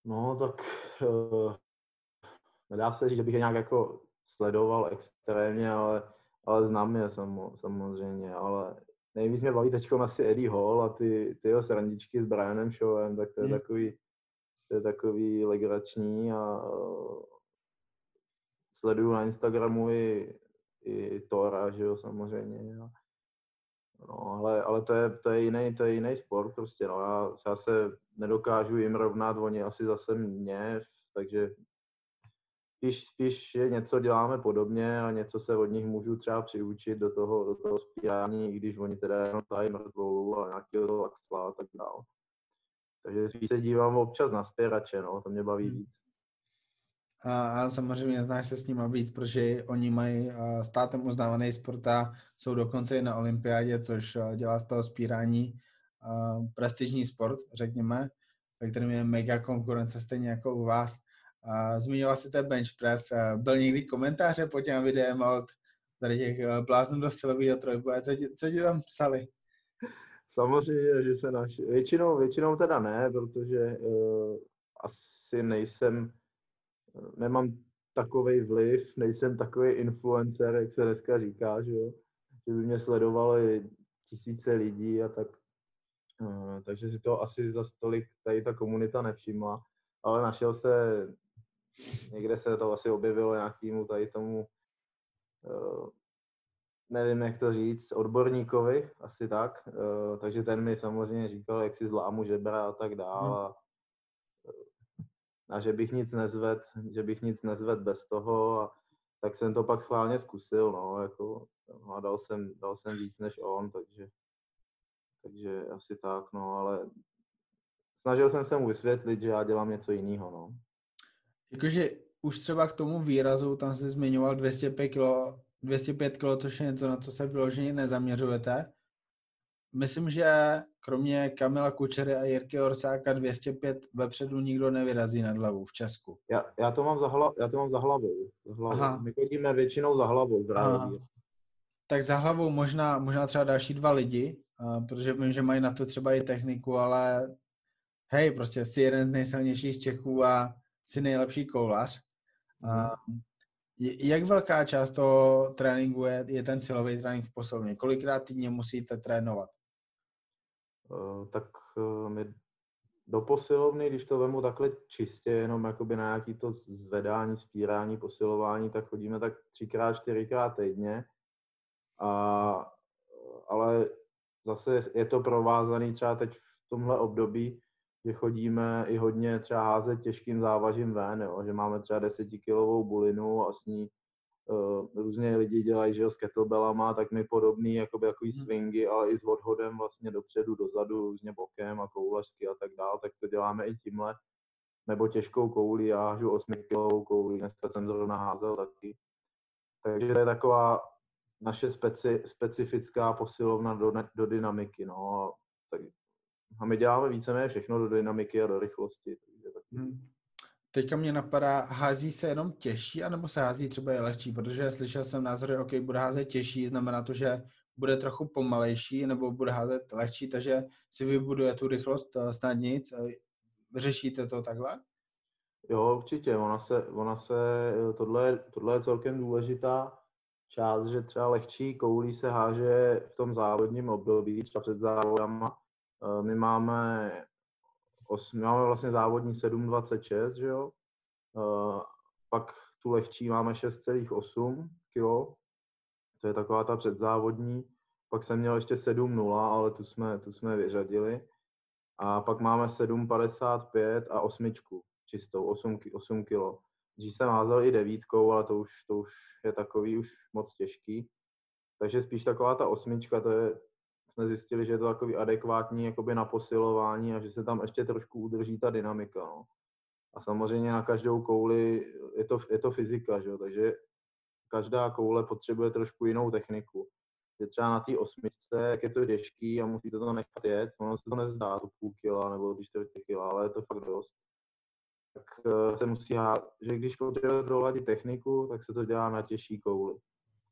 No, tak uh, nedá se říct, že bych je nějak jako sledoval extrémně, ale, ale znám je sam, samozřejmě, ale nejvíc mě baví teď asi Eddie Hall a ty, ty jeho srandičky s Brianem Showem, tak to je hmm. takový, to je takový legrační a sleduju na Instagramu i, i Tora, že jo, samozřejmě. A, no, ale, ale to je, to je jiný, to je jiný sport prostě, no. Já, já se nedokážu jim rovnat, oni asi zase mě, takže spíš, spíš něco děláme podobně a něco se od nich můžu třeba přiučit do toho, do toho spírání, i když oni teda jenom tají mrtvolu a nějakého axla a tak dále. Takže spíš se dívám občas na spěrače, no, to mě baví hmm. víc. A, samozřejmě znáš se s nimi víc, protože oni mají státem uznávaný sport a jsou dokonce i na olympiádě, což dělá z toho spírání prestižní sport, řekněme, ve kterém je mega konkurence, stejně jako u vás. Zmiňoval si ten bench press. Byl někdy komentáře pod těm videem od tady těch bláznů do silového trojboje. Co ti, co ti tam psali? Samozřejmě, že se naš... Většinou, většinou teda ne, protože uh, asi nejsem, nemám takový vliv, nejsem takový influencer, jak se dneska říká, že jo? Že by mě sledovali tisíce lidí a tak. Uh, takže si to asi za stolik tady ta komunita nevšimla. Ale našel se někde se to asi objevilo nějakému tady tomu, uh, nevím, jak to říct, odborníkovi, asi tak. Uh, takže ten mi samozřejmě říkal, jak si zlámu žebra a tak dále. Hmm. A že bych nic nezved, že bych nic nezved bez toho. A, tak jsem to pak schválně zkusil, no, jako, no a dal jsem, dal jsem víc než on, takže, takže asi tak, no, ale snažil jsem se mu vysvětlit, že já dělám něco jiného, no. Jakože už třeba k tomu výrazu, tam se zmiňoval 205 kg, 205 kg, což je něco, na co se vyloženě nezaměřujete. Myslím, že kromě Kamila Kučery a Jirky Orsáka 205 vepředu nikdo nevyrazí nad hlavou v Česku. Já, já, to, mám za hla, já to mám za hlavou. Za hlavou. Aha. My chodíme většinou za hlavou. Tak za hlavou možná, možná třeba další dva lidi, protože vím, že mají na to třeba i techniku, ale hej, prostě jsi jeden z nejsilnějších Čechů a jsi nejlepší koulař. Mm. jak velká část toho tréninku je, je ten silový trénink v posilovně? Kolikrát týdně musíte trénovat? Uh, tak uh, my do posilovny, když to vemu takhle čistě, jenom jakoby na nějaký to zvedání, spírání, posilování, tak chodíme tak třikrát, čtyřikrát týdně. A, ale zase je to provázaný třeba teď v tomhle období, že chodíme i hodně třeba házet těžkým závažím ven, jo? že máme třeba desetikilovou bulinu a s ní různě lidi dělají, že jo, s kettlebellama, tak my podobný, jakoby takový hmm. swingy, ale i s odhodem vlastně dopředu, dozadu, různě bokem a koulařsky a tak dále, tak to děláme i tímhle. Nebo těžkou kouli, já hážu 8 kilovou kouli, dneska jsem zrovna házel taky. Takže to je taková naše speci, specifická posilovna do, do dynamiky, no. Tak a my děláme víceméně všechno do dynamiky a do rychlosti. Hmm. Teďka mě napadá, hází se jenom těžší, anebo se hází třeba je lehčí, protože slyšel jsem názory, OK, bude házet těžší, znamená to, že bude trochu pomalejší, nebo bude házet lehčí, takže si vybuduje tu rychlost eh, snad nic. Eh, řešíte to takhle? Jo, určitě. Ona se, ona se eh, tohle, tohle je celkem důležitá část, že třeba lehčí koulí se háže v tom závodním období, třeba před závodama, my máme, my máme vlastně závodní 7,26, že jo? Eh, pak tu lehčí máme 6,8 kg, to je taková ta předzávodní. Pak jsem měl ještě 7,0, ale tu jsme, tu jsme vyřadili. A pak máme 7,55 a osmičku čistou, 8, 8 kg. Dřív jsem házel i devítkou, ale to už, to už je takový už moc těžký. Takže spíš taková ta osmička, to je, jsme zjistili, že je to takový adekvátní jakoby na posilování a že se tam ještě trošku udrží ta dynamika. No. A samozřejmě na každou kouli je to, je to fyzika, že jo? takže každá koule potřebuje trošku jinou techniku. Je třeba na té osmičce, jak je to těžký a musíte to nechat jet, ono se to nezdá, to půl kila nebo ty čtvrtě kila, ale je to fakt dost. uh, se musí hát, že když potřebuje doladit techniku, tak se to dělá na těžší kouli.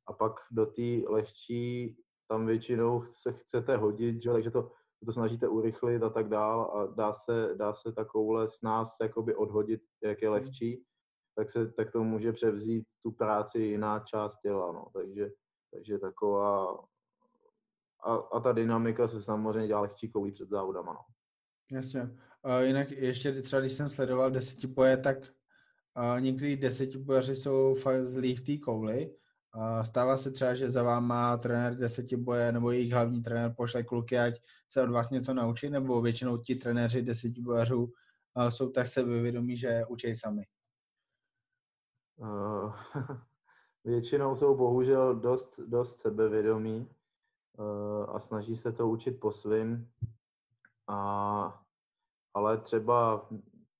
A pak do té lehčí tam většinou se chcete hodit, že? takže to, to snažíte urychlit a tak dál a dá se, dá se ta koule s nás jakoby odhodit, jak je lehčí, tak, se, tak to může převzít tu práci jiná část těla, no. takže, takže taková a, a ta dynamika se samozřejmě dělá lehčí koulí před závodama, no. Jasně. A jinak ještě třeba, když jsem sledoval desetipoje, tak a některý desetipojaři jsou fakt zlí v té kouli. Stává se třeba, že za váma trenér desetiboje nebo jejich hlavní trenér pošle kluky, ať se od vás něco naučí, nebo většinou ti trenéři desetibojařů jsou tak sebevědomí, že učí sami? Většinou jsou bohužel dost, dost sebevědomí a snaží se to učit po svým. A, ale třeba,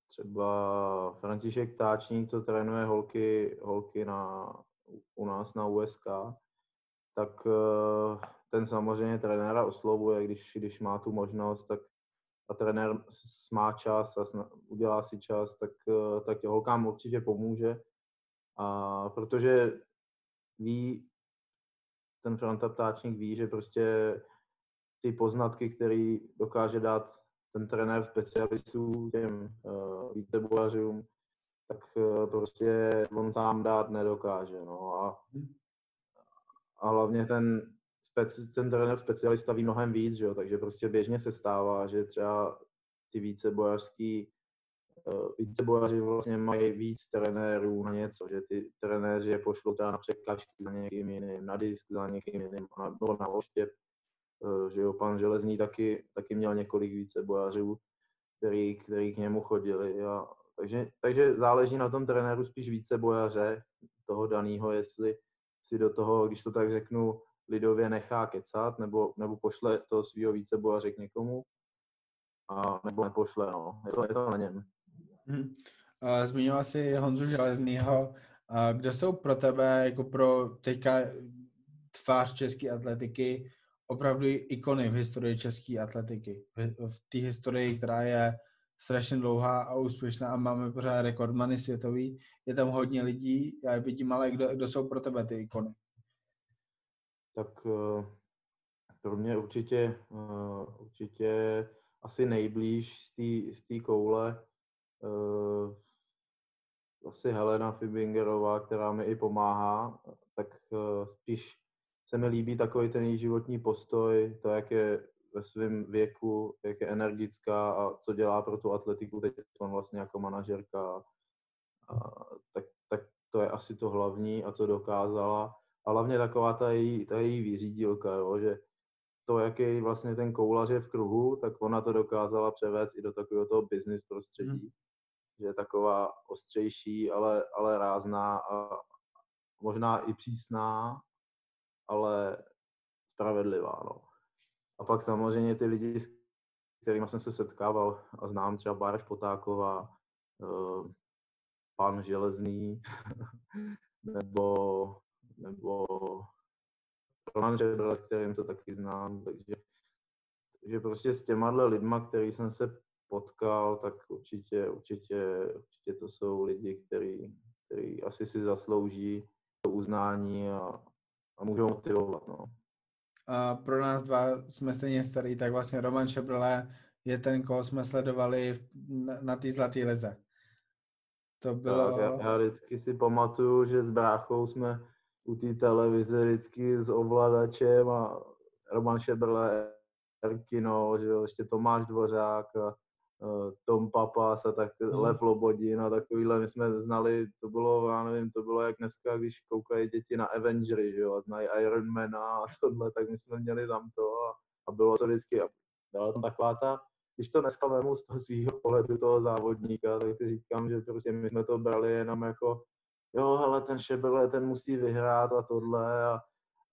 třeba František Táčník, co trénuje holky, holky na, u nás na USK, tak uh, ten samozřejmě trenéra oslovuje, když, když má tu možnost, tak a trenér má čas a udělá si čas, tak, tak holkám určitě pomůže. A protože ví, ten fronta ptáčník ví, že prostě ty poznatky, které dokáže dát ten trenér specialistů těm uh, vícebojařům, tak uh, prostě on sám dát nedokáže. No. A, a hlavně ten, speci, ten trenér specialista ví mnohem víc, že jo? takže prostě běžně se stává, že třeba ty vícebojařský Eh, vícebojaři vlastně mají víc trenérů na něco, že ty trenéři je pošlou třeba na překažky za někým jiným, na disk za někým jiným, nebo na oštěp, eh, že jo, pan Železný taky, taky měl několik vícebojařů, který, který k němu chodili. A, takže, takže záleží na tom trenéru spíš vícebojaře, toho daného, jestli si do toho, když to tak řeknu, lidově nechá kecat, nebo, nebo pošle toho svého vícebojaře k někomu, a nebo nepošle, no. Je to, je to na něm. Hmm. Zmínila si Honzu Železnýho. Kdo jsou pro tebe, jako pro teďka tvář české atletiky, opravdu ikony v historii české atletiky? V té historii, která je strašně dlouhá a úspěšná a máme pořád rekordmany světový. Je tam hodně lidí, já je vidím, ale kdo, kdo jsou pro tebe ty ikony? Tak uh, pro mě určitě, uh, určitě asi nejblíž z té koule uh, asi Helena Fibingerová, která mi i pomáhá, tak spíš se mi líbí takový ten její životní postoj, to, jak je ve svém věku, jak je energická a co dělá pro tu atletiku teď on vlastně jako manažerka. A, tak, tak to je asi to hlavní a co dokázala. A hlavně taková ta její, ta její vyřídilka, jo, že to, jaký vlastně ten koulař je v kruhu, tak ona to dokázala převést i do takového toho business prostředí. Hmm že je taková ostřejší, ale, ale rázná a možná i přísná, ale spravedlivá. No. A pak samozřejmě ty lidi, s kterými jsem se setkával a znám třeba Báraš Potáková, uh, pan Železný, nebo, nebo Roman Žebel, s kterým to taky znám, takže, takže prostě s těma lidma, který jsem se potkal, tak určitě, určitě, určitě to jsou lidi, který, který asi si zaslouží to uznání a, a můžou motivovat. No. Pro nás dva jsme stejně starý, tak vlastně Roman Šebrle je ten, koho jsme sledovali na, na té zlaté leze. To bylo... Já, já vždycky si pamatuju, že s bráchou jsme u té televize vždycky s ovladačem a Roman Šebrle, Erkino, že jo, ještě Tomáš Dvořák a Tom Papas a tak mm. Lev Lobodin a takovýhle, my jsme znali, to bylo, já nevím, to bylo jak dneska, když koukají děti na Avengery, že jo, a znají Ironmana a tohle, tak my jsme měli tam to a, a bylo to vždycky, a byla tam taková ta, když to dneska vemu z toho svého pohledu toho závodníka, tak si říkám, že prostě my jsme to brali jenom jako, jo, ale ten Šebele, ten musí vyhrát a tohle a,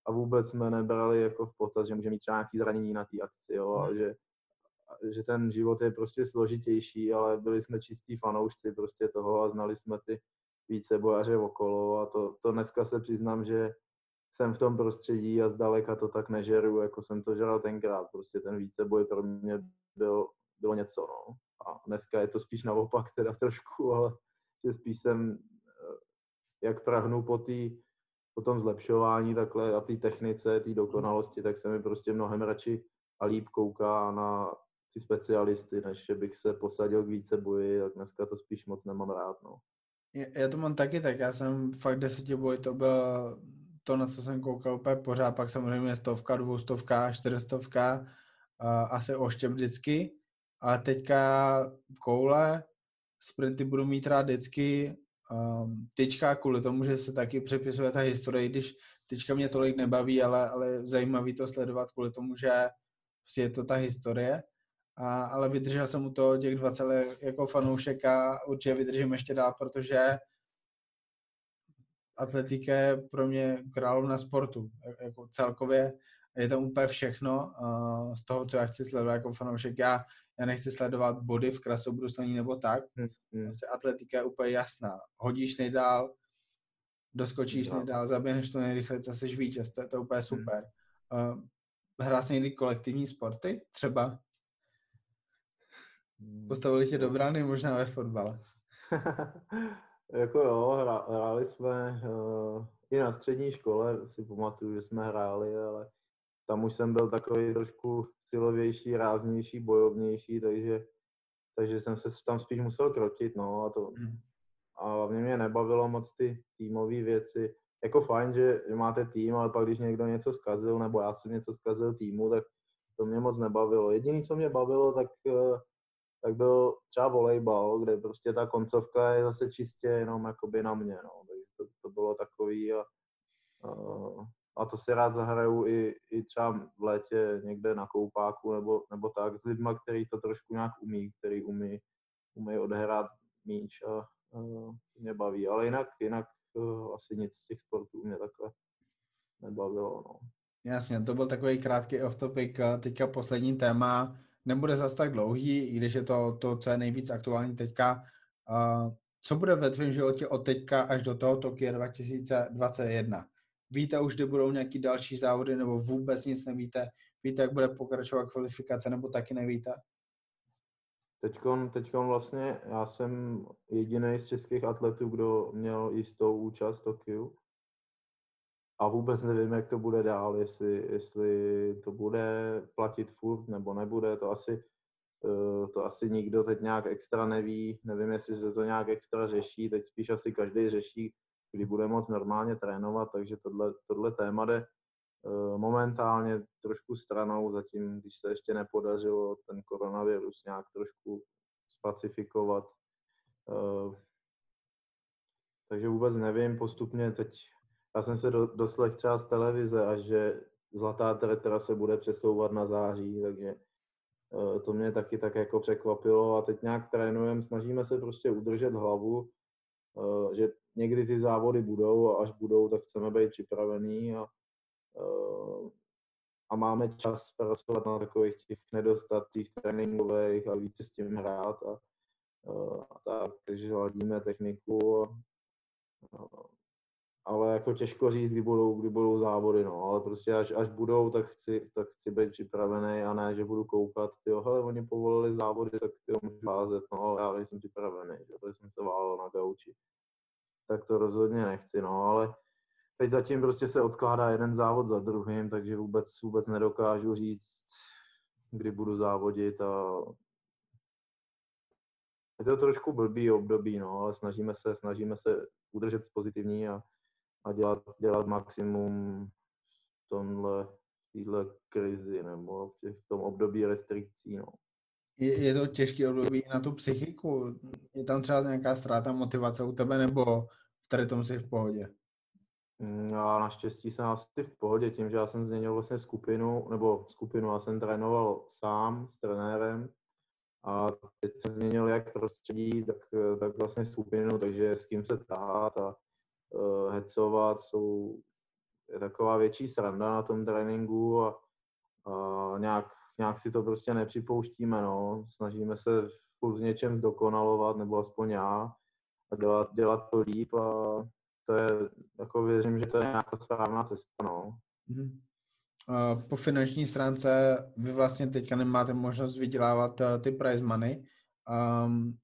a vůbec jsme nebrali jako v potaz, že může mít třeba nějaký zranění na té akci, jo, a mhm. že že ten život je prostě složitější, ale byli jsme čistí fanoušci prostě toho a znali jsme ty více bojaře okolo a to, to dneska se přiznám, že jsem v tom prostředí a zdaleka to tak nežeru, jako jsem to žeral tenkrát. Prostě ten víceboj pro mě byl, bylo něco, no. a dneska je to spíš naopak teda trošku, ale že spíš jsem, eh, jak prahnu po, tý, po tom zlepšování takhle a té technice, té dokonalosti, tak se mi prostě mnohem radši a líp kouká na ty specialisty, než že bych se posadil k více boji, tak dneska to spíš moc nemám rád. No. Já to mám taky tak, já jsem fakt desetiboj, to byl to, na co jsem koukal úplně pořád, pak samozřejmě stovka, dvoustovka, čtyřstovka, asi oštěp vždycky, ale teďka koule, sprinty budu mít rád vždycky, tyčka kvůli tomu, že se taky přepisuje ta historie, když tyčka mě tolik nebaví, ale, ale zajímavý to sledovat kvůli tomu, že je to ta historie. A, ale vydržel jsem u toho těch 20 let jako fanoušek a určitě vydržím ještě dál, protože atletika je pro mě královna sportu. Jako celkově je to úplně všechno uh, z toho, co já chci sledovat jako fanoušek. Já, já nechci sledovat body v krasobruslení nebo tak. Hmm. hmm. atletika je úplně jasná. Hodíš nejdál, doskočíš no. nejdál, zaběhneš to nejrychleji, co jsi vítěz. To, to je úplně hmm. super. Hmm. Uh, hrál jsi někdy kolektivní sporty? Třeba? Hmm. Postavili tě do brány možná ve fotbale. jako jo, hra, hráli jsme uh, i na střední škole, si pamatuju, že jsme hráli, ale tam už jsem byl takový trošku silovější, ráznější, bojovnější, takže, takže jsem se tam spíš musel krotit, no a to, hmm. a hlavně mě nebavilo moc ty týmové věci. Jako fajn, že, že máte tým, ale pak když někdo něco zkazil, nebo já jsem něco zkazil týmu, tak to mě moc nebavilo. Jediné, co mě bavilo, tak, eh, tak byl třeba volejbal, kde prostě ta koncovka je zase čistě jenom jakoby na mě, no. To, to bylo takový a, a a to si rád zahraju i, i třeba v létě někde na koupáku nebo, nebo tak s lidma, který to trošku nějak umí, který umí, umí odehrát míč a, a mě baví. Ale jinak, jinak uh, asi nic z těch sportů mě takhle nebavilo. No. Jasně, to byl takový krátký off-topic. Teďka poslední téma nebude zase tak dlouhý, i když je to to, co je nejvíc aktuální teďka. Uh, co bude ve tvém životě od teďka až do toho Tokia 2021? Víte už, kde budou nějaký další závody, nebo vůbec nic nevíte? Víte, jak bude pokračovat kvalifikace, nebo taky nevíte? Teďkon, teďkon vlastně já jsem jediný z českých atletů, kdo měl jistou účast v Tokiu. A vůbec nevím, jak to bude dál, jestli, jestli to bude platit furt nebo nebude, to asi, eh, to asi nikdo teď nějak extra neví, nevím, jestli se to nějak extra řeší, teď spíš asi každý řeší, kdy bude moc normálně trénovat, takže tohle, tohle téma jde eh, momentálně trošku stranou, zatím, když se ještě nepodařilo ten koronavirus nějak trošku spacifikovat. Eh, takže vůbec nevím, postupně teď, já jsem se do, doslech třeba z televize, až že zlatá tretra se bude přesouvat na září, takže eh, to mě taky tak jako překvapilo. A teď nějak trénujeme, snažíme se prostě udržet hlavu, že někdy ty závody budou a až budou, tak chceme být připravení a, a máme čas pracovat na takových těch nedostatcích tréninkových a více s tím hrát a, a tak, takže ladíme techniku a, a, ale jako těžko říct, kdy budou, kdy budou závody, no, ale prostě až, až budou, tak chci, tak chci být připravený a ne, že budu koukat, jo, hele, oni povolili závody, tak ty můžu házet, no, ale já nejsem připravený, že, protože jsem se válel na gauči. Tak to rozhodně nechci, no, ale teď zatím prostě se odkládá jeden závod za druhým, takže vůbec, vůbec nedokážu říct, kdy budu závodit a je to trošku blbý období, no, ale snažíme se, snažíme se udržet pozitivní a, a dělat, dělat maximum v tomhle, v téhle krizi nebo v, těch, v tom období restrikcí, no. Je, je to těžké období na tu psychiku? Je tam třeba nějaká ztráta motivace u tebe, nebo tady tomu jsi v pohodě? Mm, já naštěstí jsem asi v pohodě tím, že já jsem změnil vlastně skupinu, nebo skupinu, já jsem trénoval sám s trenérem a teď jsem změnil jak prostředí, tak, tak vlastně skupinu, takže s kým se tahat a hecovat jsou je taková větší sranda na tom tréninku a, a nějak, nějak si to prostě nepřipouštíme, no. Snažíme se furt s něčem zdokonalovat, nebo aspoň já, a dělat, dělat to líp a to je, jako věřím, že to je nějaká správná cesta, no. Mm-hmm. Po finanční stránce vy vlastně teďka nemáte možnost vydělávat eh, ty prize money. Um,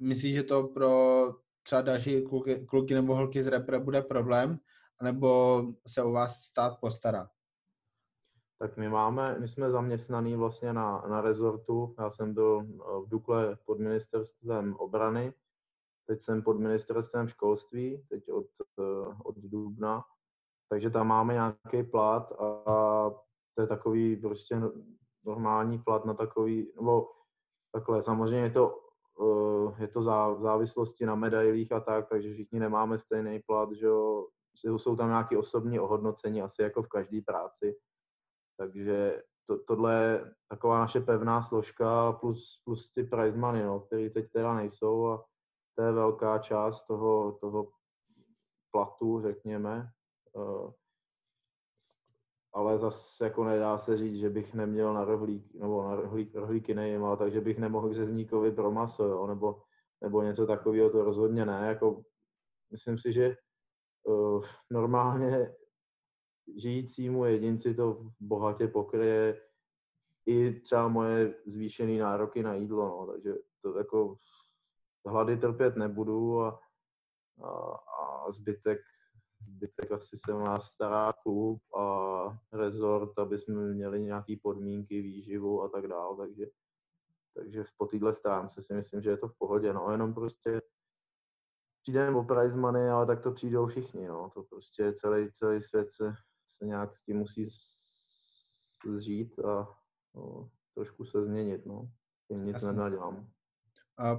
myslíš, že to pro třeba další kluky, kluky nebo holky z repre bude problém, nebo se o vás stát postará? Tak my máme, my jsme zaměstnaný vlastně na, na rezortu. Já jsem byl eh, v Dukle pod ministerstvem obrany, teď jsem pod ministerstvem školství, teď od, eh, od dubna, takže tam máme nějaký plat a to je takový prostě normální plat na takový, nebo takhle, samozřejmě je to, je to v závislosti na medailích a tak, takže všichni nemáme stejný plat, že jo, jsou tam nějaké osobní ohodnocení, asi jako v každé práci, takže to, tohle je taková naše pevná složka plus, plus ty prize money, no, které teď teda nejsou a to je velká část toho, toho platu, řekněme. Ale zase jako nedá se říct, že bych neměl na rohlík, nebo na rohlík, rohlíky nejím, ale takže bych nemohl k řezníkovi pro maso, jo, nebo, nebo něco takového, to rozhodně ne. Jako, myslím si, že uh, normálně žijícímu jedinci to bohatě pokryje i třeba moje zvýšené nároky na jídlo, no, takže to jako hlady trpět nebudu a, a, a zbytek, zbytek asi se má stará klub a rezort, aby jsme měli nějaké podmínky, výživu a tak dále, takže, takže po téhle stránce si myslím, že je to v pohodě, no. Jenom prostě přijdeme o prize money, ale tak to přijdou všichni, no, to prostě celý, celý svět se, se nějak s tím musí zžít a no, trošku se změnit, no, tím nic nenadělám.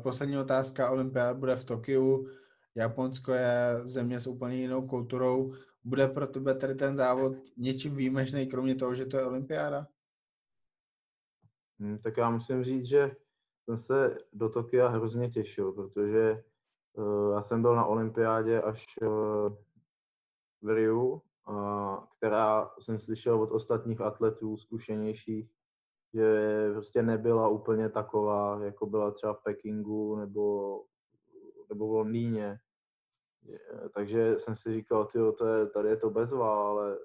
Poslední otázka, Olympiáda bude v Tokiu, Japonsko je země s úplně jinou kulturou. Bude pro tebe tady ten závod něčím výjimečný, kromě toho, že to je olympiáda? Hmm, tak já musím říct, že jsem se do Tokia hrozně těšil, protože uh, já jsem byl na olympiádě až uh, v Riu, uh, která jsem slyšel od ostatních atletů zkušenějších, že prostě nebyla úplně taková, jako byla třeba v Pekingu nebo, nebo v Londýně. Takže jsem si říkal, tyjo, to je, tady je to bezvá, ale,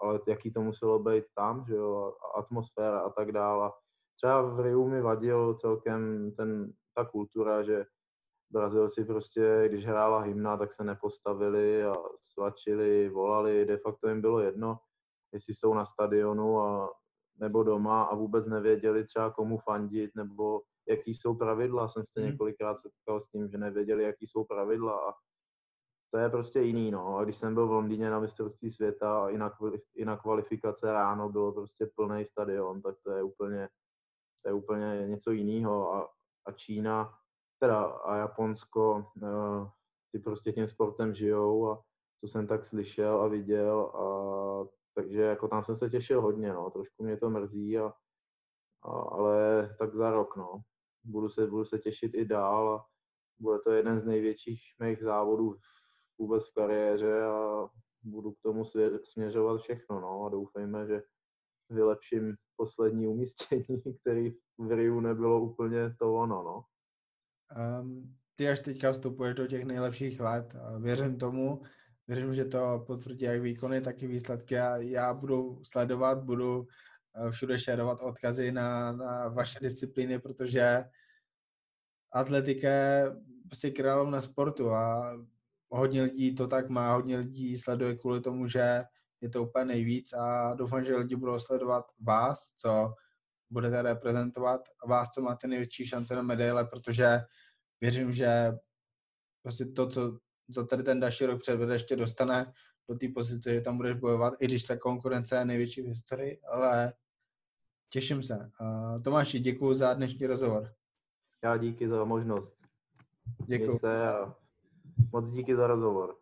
ale jaký to muselo být tam, že jo, a atmosféra a tak dále. Třeba v Riu mi vadil celkem ten, ta kultura, že Brazilci prostě, když hrála hymna, tak se nepostavili a svačili, volali, de facto jim bylo jedno, jestli jsou na stadionu a nebo doma a vůbec nevěděli třeba komu fandit nebo jaký jsou pravidla. Jsem se hmm. několikrát setkal s tím, že nevěděli, jaký jsou pravidla a to je prostě jiný, no. A když jsem byl v Londýně na mistrovství světa a i na, i na kvalifikace ráno bylo prostě plný stadion, tak to je úplně, to je úplně něco jiného. A, a Čína, teda a Japonsko, uh, ty prostě tím sportem žijou a co jsem tak slyšel a viděl a takže jako tam jsem se těšil hodně, no. Trošku mě to mrzí, a, a, ale tak za rok, no. Budu se, budu se těšit i dál a bude to jeden z největších mých závodů vůbec v kariéře a budu k tomu směřovat všechno, no. A doufejme, že vylepším poslední umístění, který v Riu nebylo úplně to ono, no. Um, ty až teďka vstupuješ do těch nejlepších let. Věřím tomu, Věřím, že to potvrdí jak výkony, tak i výsledky a já budu sledovat, budu eh, všude šerovat odkazy na, na vaše disciplíny, protože atletika je prostě královna sportu a hodně lidí to tak má, hodně lidí sleduje kvůli tomu, že je to úplně nejvíc a doufám, že lidi budou sledovat vás, co budete reprezentovat, vás, co máte největší šance na medaile, protože věřím, že prostě to, co za tady ten další rok předvede, ještě dostane do té pozice, že tam budeš bojovat, i když ta konkurence je největší v historii, ale těším se. Tomáši, děkuji za dnešní rozhovor. Já díky za možnost. Děkuji. Moc díky za rozhovor.